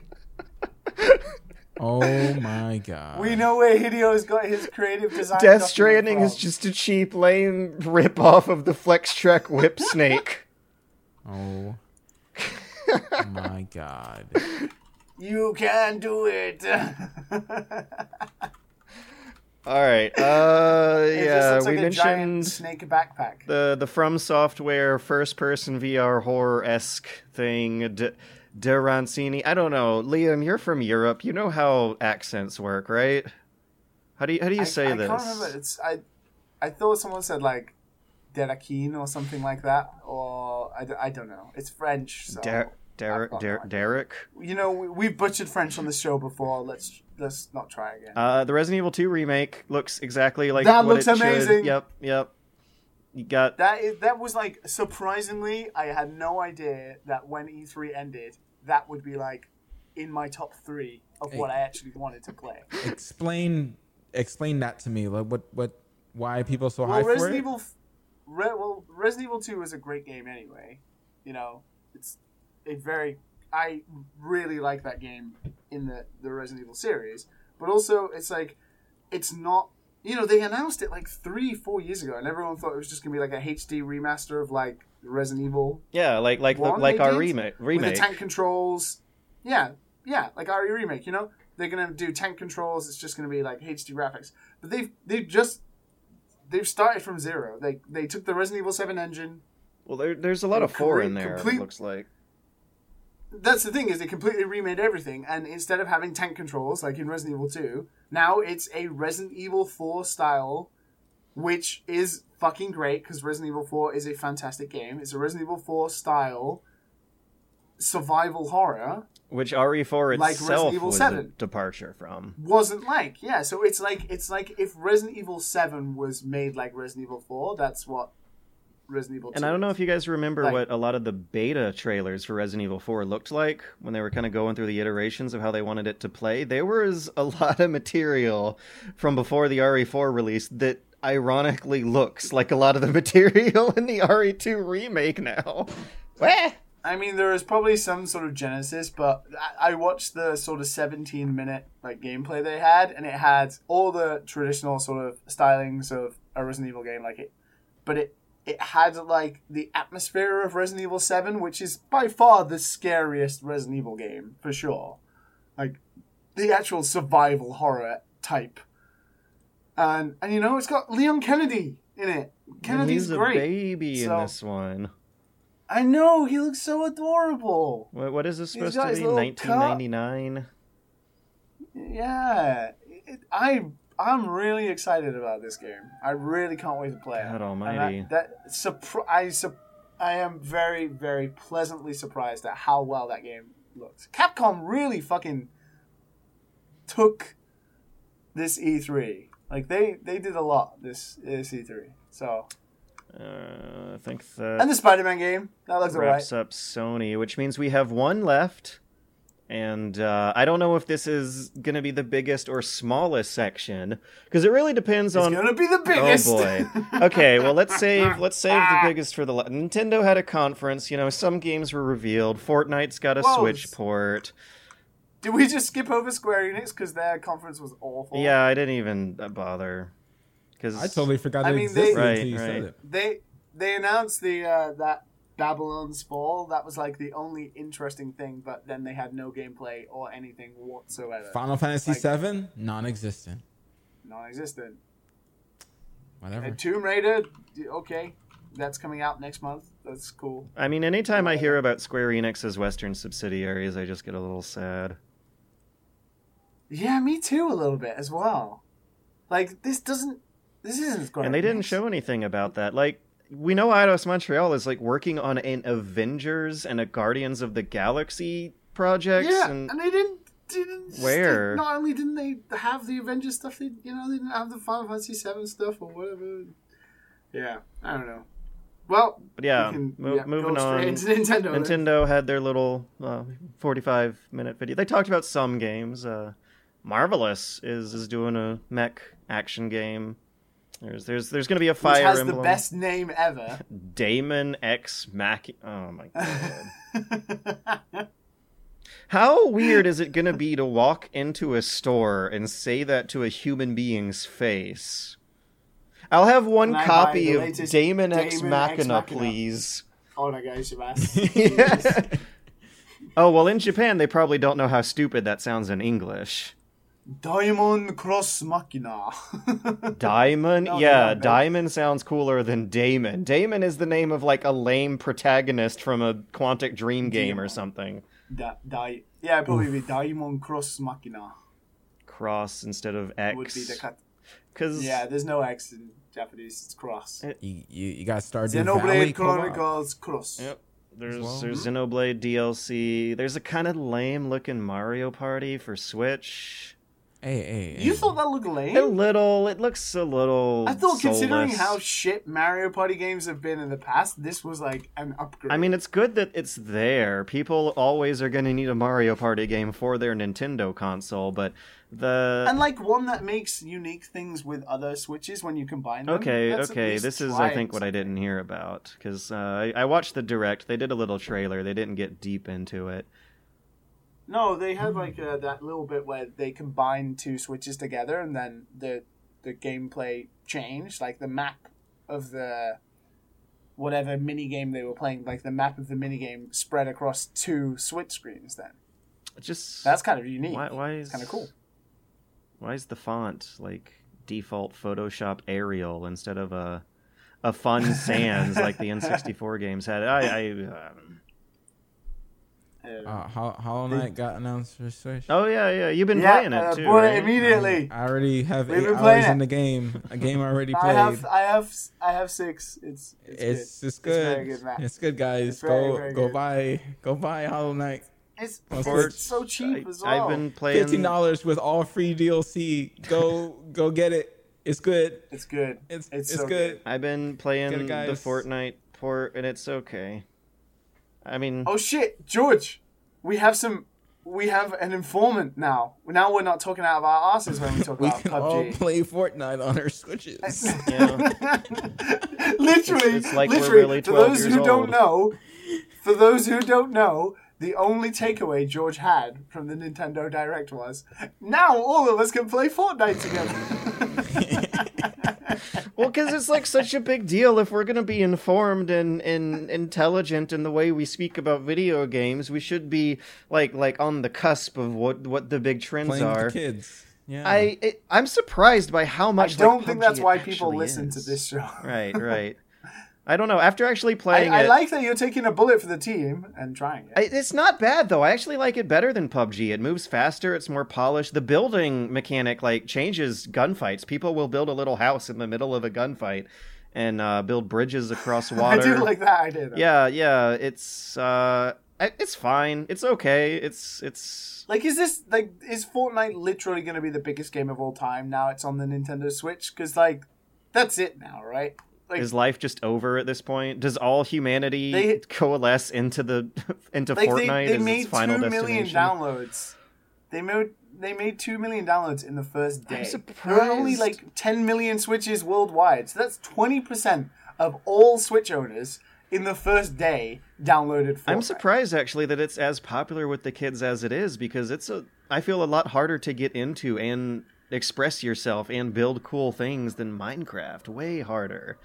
Oh my god. we know where hideo's got his creative design Death document Stranding is just a cheap, lame rip off of the Flextrek Whipsnake. Oh <laughs> my god. You can do it. <laughs> All right. Uh, It just yeah, looks we like a mentioned snake backpack. the the From Software first-person VR horror esque thing. D- Déraciné. I don't know, Liam. You're from Europe. You know how accents work, right? How do you how do you I, say I this? can't remember. It's I. I thought someone said like Derakin or something like that, or I don't know. It's French. So Der- no Der- Derek. you know we, we've butchered French on the show before. Let's let's not try again. Uh, the Resident Evil 2 remake looks exactly like That what looks it should. amazing. Yep, yep. You got that is that was like surprisingly. I had no idea that when E3 ended, that would be like in my top three of what I actually wanted to play. Explain explain that to me. Like what what why are people so well, high for it? Evil, Re- well, Resident Evil Two is a great game anyway. You know, it's a very I really like that game in the the Resident Evil series, but also it's like it's not. You know, they announced it like three, four years ago, and everyone thought it was just gonna be like a HD remaster of like Resident Evil yeah, like like the, like our did remake with remake. the tank controls. Yeah, yeah, like our remake. You know, they're gonna do tank controls. It's just gonna be like HD graphics. But they've they've just they've started from zero. They they took the Resident Evil Seven engine. Well, there, there's a lot of four in there. complete- It looks like. That's the thing is they completely remade everything, and instead of having tank controls like in Resident Evil Two, now it's a Resident Evil Four style, which is fucking great because Resident Evil Four is a fantastic game. It's a Resident Evil Four style survival horror Which RE4 Like itself Resident Evil was 7. a departure from. wasn't like. Yeah, so it's like it's like if Resident Evil Seven was made like Resident Evil Four, that's what Resident Evil. 2 And I don't know if you guys remember Like- what a lot of the beta trailers for Resident Evil 4 looked like when they were kind of going through the iterations of how they wanted it to play. There was a <laughs> lot of material from before the RE4 release that ironically looks like a lot of the <laughs> material in the RE2 remake now. <laughs> Wah! I mean, there is probably some sort of genesis, but I- I watched the sort of 17 minute like gameplay they had, and it had all the traditional sort of stylings of a Resident Evil game, like it, but it it had like the atmosphere of Resident Evil 7, which is by far the scariest Resident Evil game for sure. Like the actual survival horror type. And and you know, it's got Leon Kennedy in it. And Kennedy's he's a great. baby So- in this one. I know, he looks so adorable. What, what is this supposed to be? little 1999. Yeah. It, I I'm really excited about this game. I really can't wait to play it. God And almighty. That, surpri- I, sup- I am very, very pleasantly surprised at how well that game looks. Capcom really fucking took this E3. Like they, they did a lot this this E3. So Uh, I think that and the Spider-Man game that looks alright. wraps up Sony, which means we have one left. And uh, I don't know if this is going to be the biggest or smallest section because it really depends It's on. It's gonna be the biggest. Oh boy. Okay, well let's save <laughs> let's save the biggest for the la- Nintendo had a conference. You know, some games were revealed. Fortnite's got a Whoa. Switch port. Did we just skip over Square Enix because their conference was awful? Yeah, I didn't even uh, bother because I totally forgot I mean, they- existed Right, until you said right. they they announced the uh, that Babylon's Fall. That was like the only interesting thing, but then they had no gameplay or anything whatsoever. Final Fantasy Like- VII, non-existent. Non-existent. Whatever. And Tomb Raider, okay, that's coming out next month. That's cool. I mean, anytime I hear about Square Enix's Western subsidiaries, I just get a little sad. Yeah, me too, a little bit as well. Like this doesn't. This isn't Square. and they didn't show anything about that. Like we know Eidos Montreal is like working on an Avengers and a Guardians of the Galaxy project. Yeah, and and they didn't. Didn't Where? they- not only didn't they have the Avengers stuff, they you know they didn't have the Final Fantasy Seven stuff or whatever. Yeah, I don't know. Well, but yeah, we can, mo- yeah, moving on. Nintendo. Nintendo had their little uh, 45 minute video. They talked about some games. Uh, Marvelous is is doing a mech action game. There's there's there's going to be a which Fire has Emblem. the best name ever. Damon X Mac. Oh my <laughs> god. How weird is it going to be to walk into a store and say that to a human being's face? I'll have one Can copy of Damon X Damon X Machina, please. oh my gosh. <laughs> Yeah. <laughs> Oh, well, in Japan, they probably don't know how stupid that sounds in English. Diamond Cross Machina. <laughs> Diamond? No, yeah, no, no. Diamond sounds cooler than Damon. Damon is the name of like a lame protagonist from a Quantic Dream game or something. Di- di- yeah, probably be Diamond Cross Machina Cross instead of X. would be the cut. Because Yeah, there's no X in Japanese. It's cross. Eh, you, you, you got Stardew Valley Xenoblade co-op. Chronicles Cross. Yep. There's well. there's Xenoblade DLC. There's a kind of lame looking Mario Party for Switch. Hey, hey, hey. You thought that looked lame? A little. It looks a little. I thought, considering how shit Mario Party games have been in the past, this was like an upgrade. I mean, it's good that it's there. People always are going to need a Mario Party game for their Nintendo console, but the and like one that makes unique things with other Switches when you combine them. okay, Let's okay, this is I think what I didn't hear about because uh, I, I watched the direct. They did a little trailer. They didn't get deep into it. No, they had like uh, that little bit where they combined two Switches together, and then the the gameplay changed. Like the map of the whatever mini game they were playing, like the map of the mini game spread across two Switch screens. Then just that's kind of unique. why why is kind of cool. Why is the font like default Photoshop Arial instead of a a fun <laughs> sans like the N64 games had? I, I um, Uh, Hollow Knight got announced for Switch. oh yeah yeah you've been yeah, playing it uh, too. boy, right? immediately. I already have We've eight been hours playing in the game. A game I <laughs> already I played. have, I have, I have six. It's it's, it's good. it's good. very good, Matt. It's good, guys. It's very, go very go good. buy go buy Hollow Knight. It's, it's for- so cheap as well. I've been playing. Fifteen dollars with all free DLC. Go <laughs> go get it. It's good. It's good. It's It's it's, so good. I've been playing Get it, the guys. Fortnite port, and it's okay. I mean, Oh shit, George, we have some. We have an informant now. Now we're not talking out of our asses when we talk <laughs> We about can all play Fortnite on our switches. <laughs> yeah. literally, It's- it's like we're literally, really for those years who don't know, for those who don't know, the only takeaway George had from the Nintendo Direct was, now all of us can play Fortnite together. <laughs> Well, because it's like such a big deal. If we're gonna be informed and, and intelligent in the way we speak about video games, we should be like like on the cusp of what what the big trends Playing with are. the kids. Yeah. I it, I'm surprised by how much. I don't like, think PUBG that's why people listen is. to this show. Right, right. I don't know. After actually playing I it, like that you're taking a bullet for the team and trying it. I, it's not bad though. I actually like it better than PUBG. It moves faster. It's more polished. The building mechanic like changes gunfights. People will build a little house in the middle of a gunfight and uh, build bridges across water. <laughs> I do like that idea. Though. Yeah, yeah. It's uh, it's fine. It's okay. It's it's. Like, is this like is Fortnite literally going to be the biggest game of all time now? It's on the Nintendo Switch because like that's it now, right? Like, Is life just over at this point? Does all humanity They- coalesce into the <laughs> into like Fortnite they, they as made its final two million destination? downloads. They made they made two million downloads in the first day. I'm There are only like ten million Switches worldwide, so that's twenty percent of all Switch owners in the first day downloaded. Fortnite. I'm surprised actually that it's as popular with the kids as it is because it's a I feel a lot harder to get into and express yourself and build cool things than Minecraft. Way harder.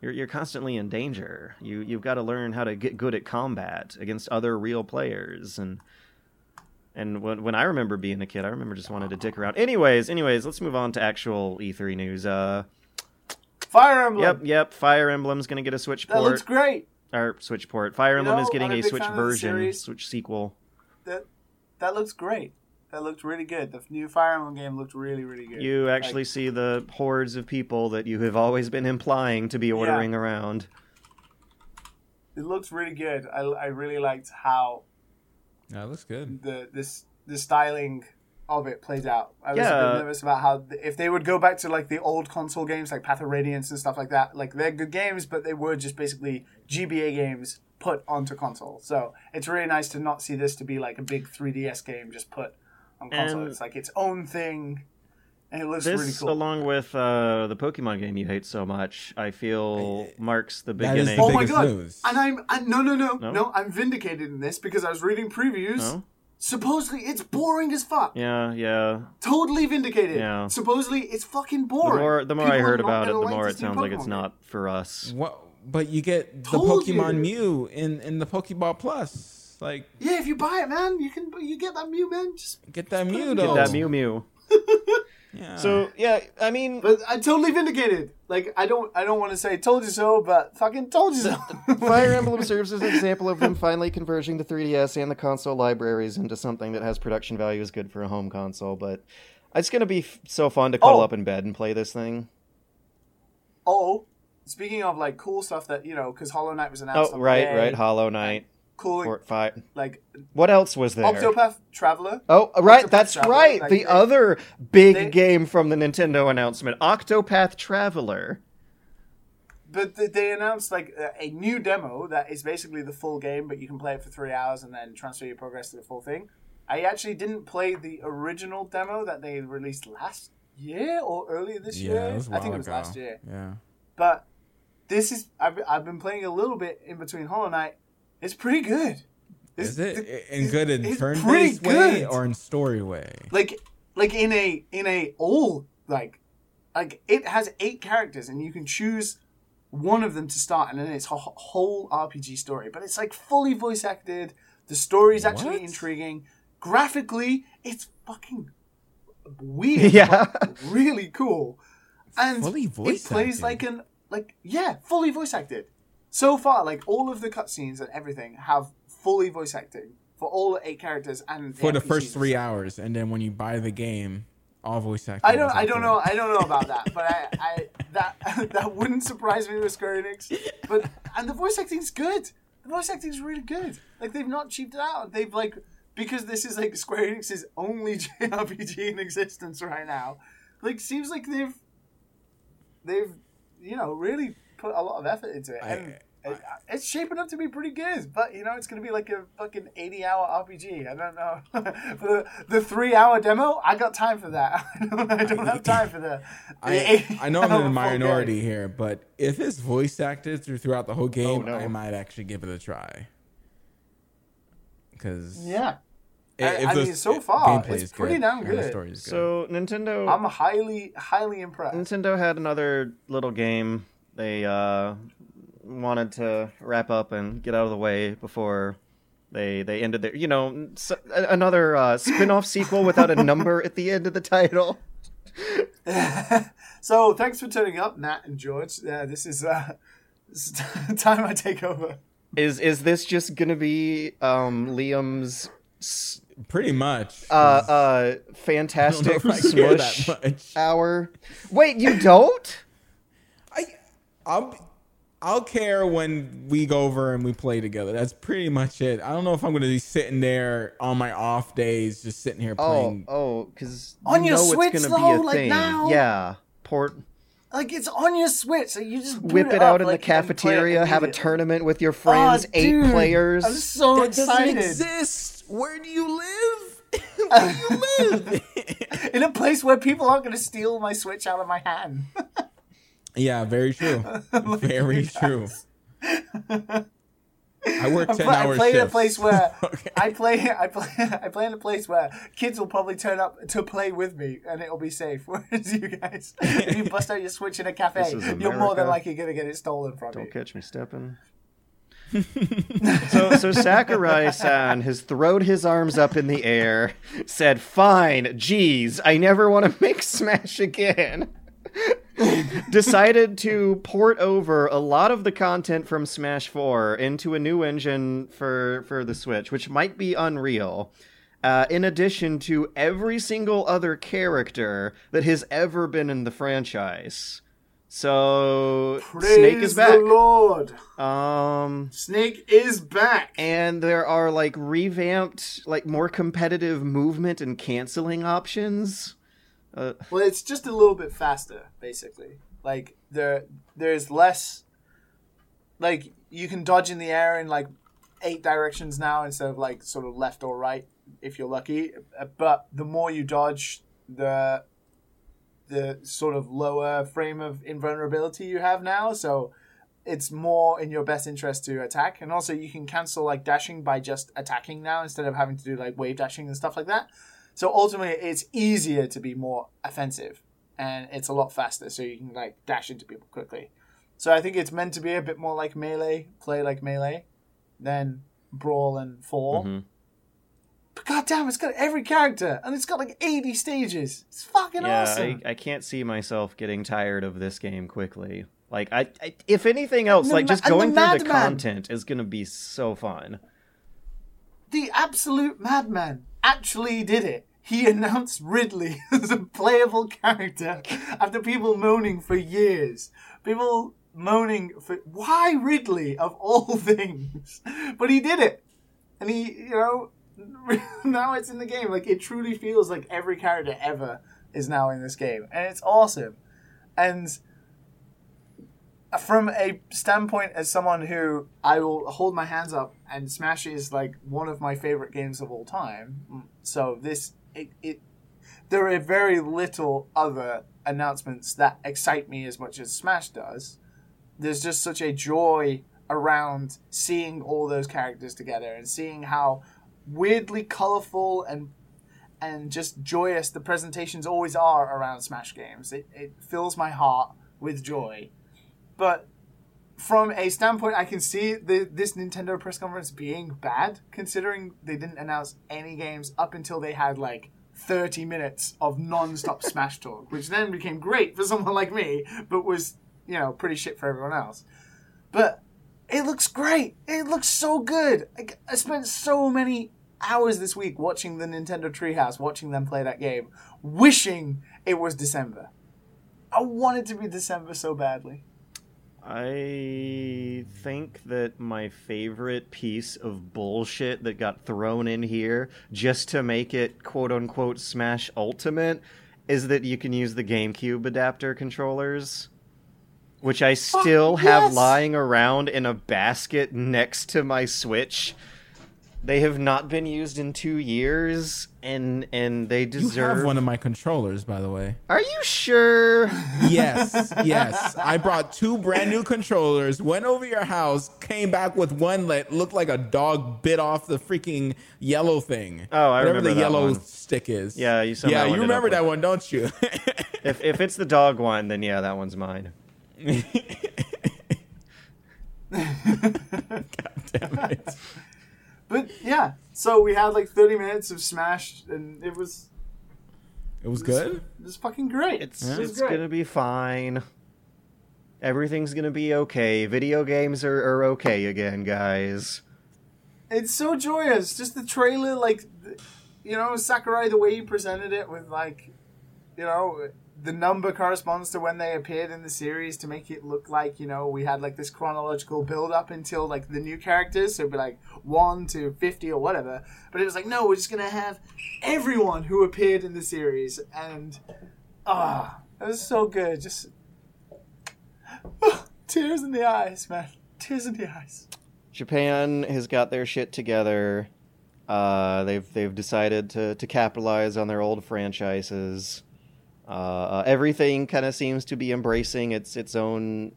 You're you're constantly in danger. You you've got to learn how to get good at combat against other real players and and when when I remember being a kid, I remember just wanted to dick around. Anyways, anyways, let's move on to actual E3 news. Uh Fire Emblem. yep, yep, Fire Emblem's going to get a Switch port. that looks great. or Switch port. Fire Emblem know, is getting a Switch fan of the version. Switch sequel. That that looks great. That looked really good. The new Fire Emblem game looked really really good. You actually Like, see the hordes of people that you have always been implying to be ordering around. it looks really good. I, I really liked how Yeah, looks good. the this the styling of it plays out. I was a bit nervous about how th- if they would go back to like the old console games like Path of Radiance and stuff like that. Like they're good games, but they were just basically GBA games put onto console. So it's really nice to not see this to be like a big 3DS game just put on console. And- it's like its own thing, and it looks This, really cool. along with uh, the Pokemon game you hate so much, I feel marks the That is beginning. the oh my god! news. And I'm I, no no no No? no I'm vindicated in this because I was reading previews. No? Supposedly it's boring as fuck. Yeah, yeah. Totally vindicated. Yeah. Supposedly it's fucking The boring. more the more I heard about it, the like more it new sounds like it's not for us. What? But you get the Pokemon you. Mew in in the Pokeball Plus. Like. Yeah, if you buy it, man, you can you get that Mew, man. Just get that Mew Get. That Mew Mew. <laughs> Yeah. So yeah, I mean, but I totally vindicated. Like I don't I don't want to say told you so, but fucking told you so. <laughs> Fire Emblem serves as an example of them finally converging the 3DS and the console libraries into something that has production value is good for a home console. But it's gonna be f- so fun to cuddle Oh. up in bed and play this thing. oh, speaking of like cool stuff that you know, because Hollow Knight was announced. Oh, right, Monday, right. Hollow Knight, Cool, Fortnite. like What else was there? Octopath Traveler. Oh, right, Octopath that's Traveler, right. like, the they- other big they- game from the Nintendo announcement, Octopath Traveler. But they announced like a- a new demo that is basically the full game, but you can play it for three hours and then transfer your progress to the full thing. I actually didn't play the original demo that they released last year or earlier this yeah, year. it was a I think while it was ago. last year. Yeah. But this is I've, I've been playing a little bit in between Hollow Knight. It's pretty good. It's- Is it the- in good in turn pretty based way or in story way? like like in a in a all like like it has eight characters and you can choose one of them to start and then it's a whole RPG story but it's like fully voice acted the story's actually What? intriguing graphically it's fucking weird <laughs> Yeah. really cool and Fully voice it plays acted? like an like yeah fully voice acted so far like all of the cutscenes and everything have fully voice acting for all eight characters and For the NPCs. first three hours, and then when you buy the game, all voice acting. I don't. I don't know. I don't know about that, but I, <laughs> I that <laughs> that wouldn't surprise me with Square Enix. But and the voice acting's good. The voice acting's really good. Like they've not cheaped it out. They've like because this is like Square Enix's only <laughs> JRPG in existence right now. Like seems like they've they've you know really put a lot of effort into it. I- and it- it's shaping up to be pretty good, but you know it's going to be like a fucking eighty-hour RPG. I don't know for <laughs> the, the three-hour demo. I got time for that. <laughs> I don't, I don't have time for the. the I, I know I'm in the minority game. here, but if it's voice acted through throughout the whole game, no. I might actually give it a try. because Yeah. I- I mean, so far, it's pretty damn and the good. story is good. So Nintendo I'm highly, highly impressed. Nintendo had another little game they uh, wanted to wrap up and get out of the way before they they ended their you know s- a- another uh, spin-off <laughs> sequel without a number at the end of the title. <laughs> <laughs> so thanks for turning up, Matt and George. Uh, this is uh, this is time I take over. Is is this just gonna be um, Liam's s- pretty much. uh, uh, I don't know fantastic if smush that much. hour? Wait, you don't? I, I'll, I'll care when we go over and we play together. That's pretty much it. I don't know if I'm going to be sitting there on my off days, just sitting here Oh, playing. oh, because On you your know Switch, it's gonna though, be a like thing. now? Yeah, port Like it's on your Switch, so you just whip it up, out in like, the and play it cafeteria, have a tournament with your friends, Oh, eight dude, players. I'm so that doesn't excited. exist. Where do you live? <laughs> <laughs> Where do you live? In a place where people aren't going to steal my Switch out of my hand. <laughs> yeah, very true. <laughs> Very true. <laughs> I work I ten play, I hours. play in a place where <laughs> Okay. I play. I play. I play in a place where kids will probably turn up to play with me, and it'll be safe. Whereas you guys, if you bust out your Switch in a cafe, you're more than likely going to get it stolen from you. Don't catch me stepping. so so Sakurai-san has throwed his arms up in the air, said, "Fine, geez, I never want to make Smash again." <laughs> Decided to port over a lot of the content from Smash 4 into a new engine for for the Switch, which might be Unreal. Uh, in addition to every single other character that has ever been in the franchise. So Praise Snake is back. Lord. Um, Snake is back. and there are like revamped, like more competitive movement and canceling options. Uh, Well, it's just a little bit faster, basically. Like there, there's less. Like you can dodge in the air in like eight directions now instead of like sort of left or right if you're lucky. Uh, But the more you dodge, the the sort of lower frame of invulnerability you have now. So it's more in your best interest to attack, and also you can cancel like dashing by just attacking now instead of having to do like wave dashing and stuff like that. So ultimately, it's easier to be more offensive, and it's a lot faster. So you can like dash into people quickly. So I think it's meant to be a bit more like melee, play like melee, than brawl and fall. mhm. But goddamn, it's got every character, and it's got like eighty stages. It's fucking Yeah, awesome. I, I can't see myself getting tired of this game quickly. Like, I, I if anything else, like ma- just and the going through the content is gonna be so fun. the absolute madman actually did it. He announced Ridley <laughs> as a playable character after people moaning for years. People moaning for why Ridley of all <laughs> things, but he did it, and he, you know, <laughs> now it's in the game. Like it truly feels like every character ever is now in this game, and it's awesome. And from a standpoint as someone who I will hold my hands up and Smash is like one of my favorite games of all time. So this it, it there are very little other announcements that excite me as much as Smash does. There's just such a joy around seeing all those characters together and seeing how weirdly colorful and and just joyous the presentations always are around Smash games. It, it fills my heart with joy but from a standpoint, I can see the, this Nintendo press conference being bad, considering they didn't announce any games up until they had like 30 minutes of non-stop <laughs> Smash talk, which then became great for someone like me, but was, you know, pretty shit for everyone else. But it looks great. It looks so good. I, I spent so many hours this week watching the Nintendo Treehouse, watching them play that game, wishing it was December. I wanted to be December so badly. I think that my favorite piece of bullshit that got thrown in here just to make it quote unquote Smash Ultimate is that you can use the GameCube adapter controllers, which I still have yes! lying around in a basket next to my Switch. They have not been used in two years, and and they deserve. You have one of my controllers, by the way. Are you sure? <laughs> Yes, yes. I brought two brand new controllers, went over your house, came back with one that looked like a dog bit off the freaking yellow thing. Oh, I Whatever remember the that yellow one. stick is. Yeah, you somehow Yeah, you remember with- that one, don't you? <laughs> if if it's the dog one, then yeah, that one's mine. <laughs> God damn it. But yeah, so we had like 30 minutes of Smash, and it was It was good. it was fucking great. It's It was it's great. gonna be fine. Everything's gonna be okay. Video games are, are okay again, guys. It's so joyous. Just the trailer, like, you know, Sakurai, the way he presented it with, like, you know, the number corresponds to when they appeared in the series to make it look like, you know, we had, like, this chronological build up until, like, the new characters. So it'd be, like, 1 to 50 or whatever. But it was like, no, we're just to have everyone who appeared in the series. And, ah, it was so good. Just, <sighs> tears in the eyes, man. Tears in the eyes. Japan has got their shit together. Uh, they've they've decided to to capitalize on their old franchises. Uh, uh, everything kind of seems to be embracing its its own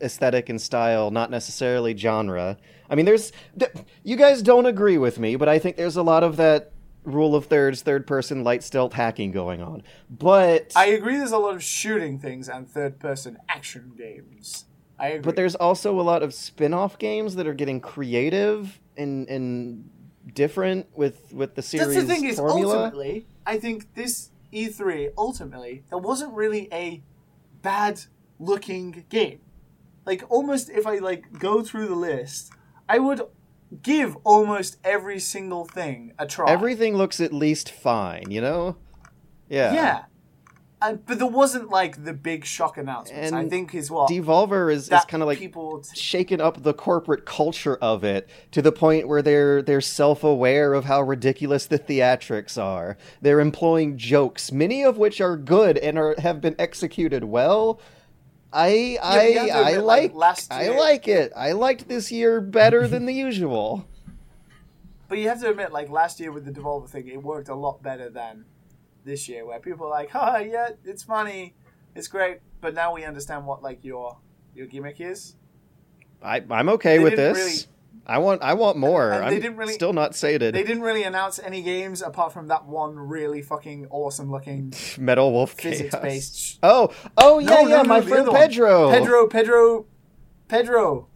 aesthetic and style, not necessarily genre. I mean, there's th- you guys don't agree with me, but I think there's a lot of that rule of thirds, third person light stealth hacking going on. But I agree. There's a lot of shooting things and third-person action games. I agree. But there's also a lot of spin-off games that are getting creative and and different with with the series that's the thing is ultimately, I think this E3 ultimately there wasn't really a bad-looking game. Like almost if I like go through the list, I would give almost every single thing a try. Everything looks at least fine, you know? Yeah. yeah. And, but there wasn't like the big shock announcements. I think is what Devolver is, is kind of like people. shaken up the corporate culture of it to the point where they're they're self-aware of how ridiculous the theatrics are. They're employing jokes, many of which are good and are have been executed well. I I to I like, like last I like it. I liked this year better than the usual. <laughs> But you have to admit, like last year with the Devolver thing, it worked a lot better than this year, where people are like, "Oh, yeah, it's funny, it's great," but now we understand what like your your gimmick is. I I'm okay They with this. really- I want I want more. I'm they didn't really- still not sated. They didn't really announce any games apart from that one really fucking awesome looking <laughs> Metal Wolf physics Chaos. based. Oh, oh yeah, No, yeah, no, my friend. Pedro. Pedro, Pedro, Pedro,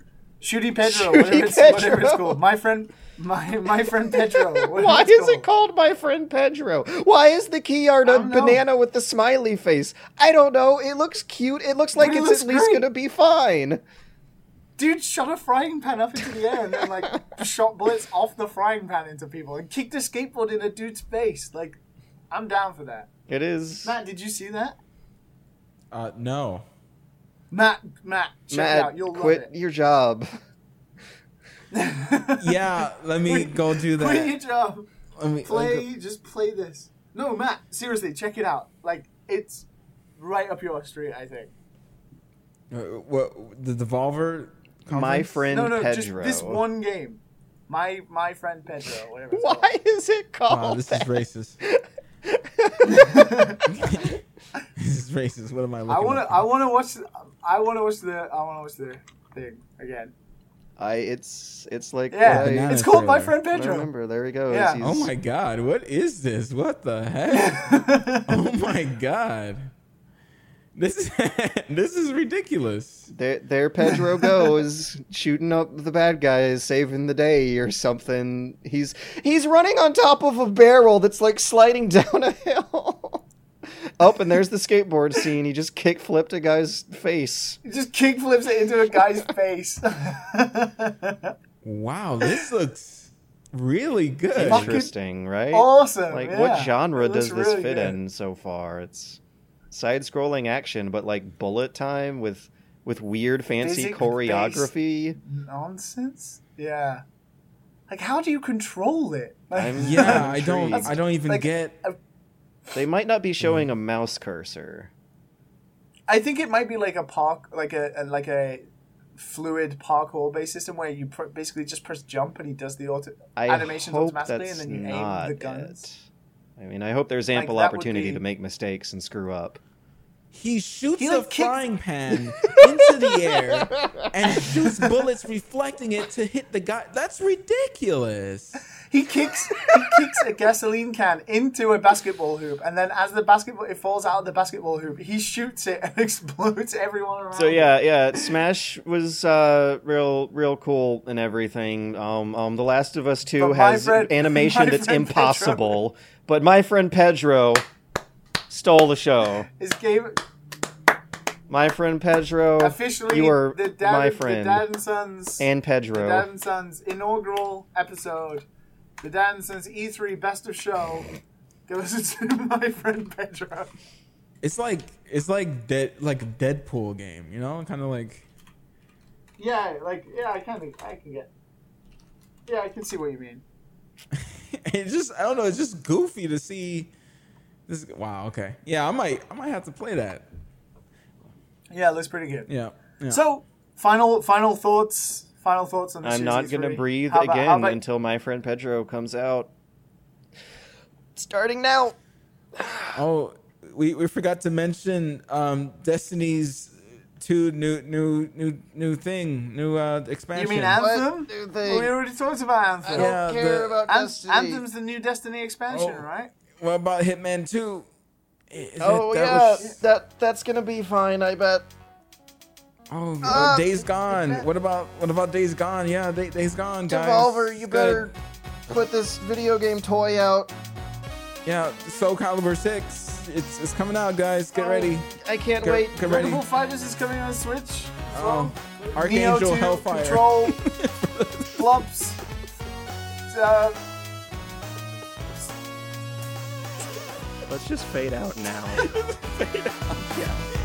Shooty Pedro, Shooty whatever, it's, whatever it's Pedro. called. My friend, my my friend Pedro. <laughs> Why it's is it called my friend Pedro? Why is the key art I a don't know. banana with the smiley face? I don't know. It looks cute. It looks like it it's looks at least great. gonna be fine. Dude shot a frying pan up into the air and then like <laughs> shot bullets off the frying pan into people and kicked a skateboard in a dude's face. Like, I'm down for that. It is. Matt, did you see that? Uh, no. Matt, Matt, check it out. Matt, You'll quit love your job. <laughs> it. Yeah, let me go do that. Quit your job. Let me Play, just play this. No, Matt, seriously, check it out. Like, it's right up your street, I think. Uh, what the Devolver? My friend no, no, Pedro. just this one game. My my friend Pedro, whatever. It's <laughs> Why is it called Wow, this is racist. <laughs> <laughs> this is racist. What am I looking I want to. I want to watch. I want to watch the. I want to watch the thing again. I it's it's like Yeah, I- it's called My. Friend what I Pedro. remember. There he goes. Yeah. He's- Oh my god, what is this? What the heck? <laughs> oh my god. This is <laughs> this is ridiculous. There, there Pedro <laughs> goes, shooting up the bad guys, saving the day or something. He's he's running on top of a barrel that's like sliding down a hill. Up and there's the skateboard scene. He just kick flipped a guy's face. He just kick flips it into a guy's face. Wow, this looks really good. Interesting, right? awesome. Like yeah. what genre does this really fit good. in so far? It's side-scrolling action, but like bullet time with with weird fancy Physics-based. choreography. Nonsense. Yeah. Like, how do you control it? Like, I'm- <laughs> Yeah, I'm don't. I don't even Like, get They might not be showing Hmm. a mouse cursor. I think it might be like a park, like a, a like a fluid parkour based system where you pr- basically just press jump and he does the auto I animations automatically and then you not aim the guns. it. I mean, I hope there's ample that would opportunity be- to make mistakes and screw up. He shoots He, a kicks- frying <laughs> pan into the air and shoots bullets reflecting it to hit the guy. That's ridiculous. He kicks he kicks a gasoline can into a basketball hoop, and then as the basketball it falls out of the basketball hoop, he shoots it and <laughs> explodes everyone around. So yeah, yeah, Smash was uh, real, real cool and everything. Um, um, The Last of Us Two But has friend- <laughs> animation that's friend impossible, but my friend Pedro stole the show. his game My friend Pedro, officially you are the dad, my the dad and sons and Pedro. the Dad and Sons inaugural episode. The and Sons E3 Best of Show goes <laughs> to my friend Pedro. It's like it's like dead like Deadpool game, you know, kind of like Yeah, like yeah, I kind of I can get. Yeah, I can see what you mean. <laughs> it's just I don't know. It's just goofy to see. This wow. Okay. Yeah, I might I might have to play that. Yeah, it looks pretty good. Yeah. yeah. So, final final thoughts. Final thoughts on this. I'm not gonna breathe How about- again about- until my friend Pedro comes out. Starting now. <sighs> oh, we we forgot to mention um Destiny's two new new new new thing new uh expansion. You mean Anthem? new Well, thing? we already talked about Anthem. I don't Yeah, care the- about An- Destiny. Anthem's the new Destiny expansion, Oh. right? What about Hitman two? Is it- Oh that yeah, was- that that's gonna be fine. I bet. Oh, uh, Uh, Days Gone. What about what about Days Gone? Yeah, Day, Days Gone, guys. Devolver, you It's better good. put this video game toy out. Yeah, Soul Calibur six. It's it's coming out, guys. Get ready. I can't Get, wait. get ready. Rebel Fighters is coming on Switch. Oh, well. Archangel Neo 2, Hellfire. Control, <laughs> Flops. Uh, Let's just fade out now. <laughs> yeah.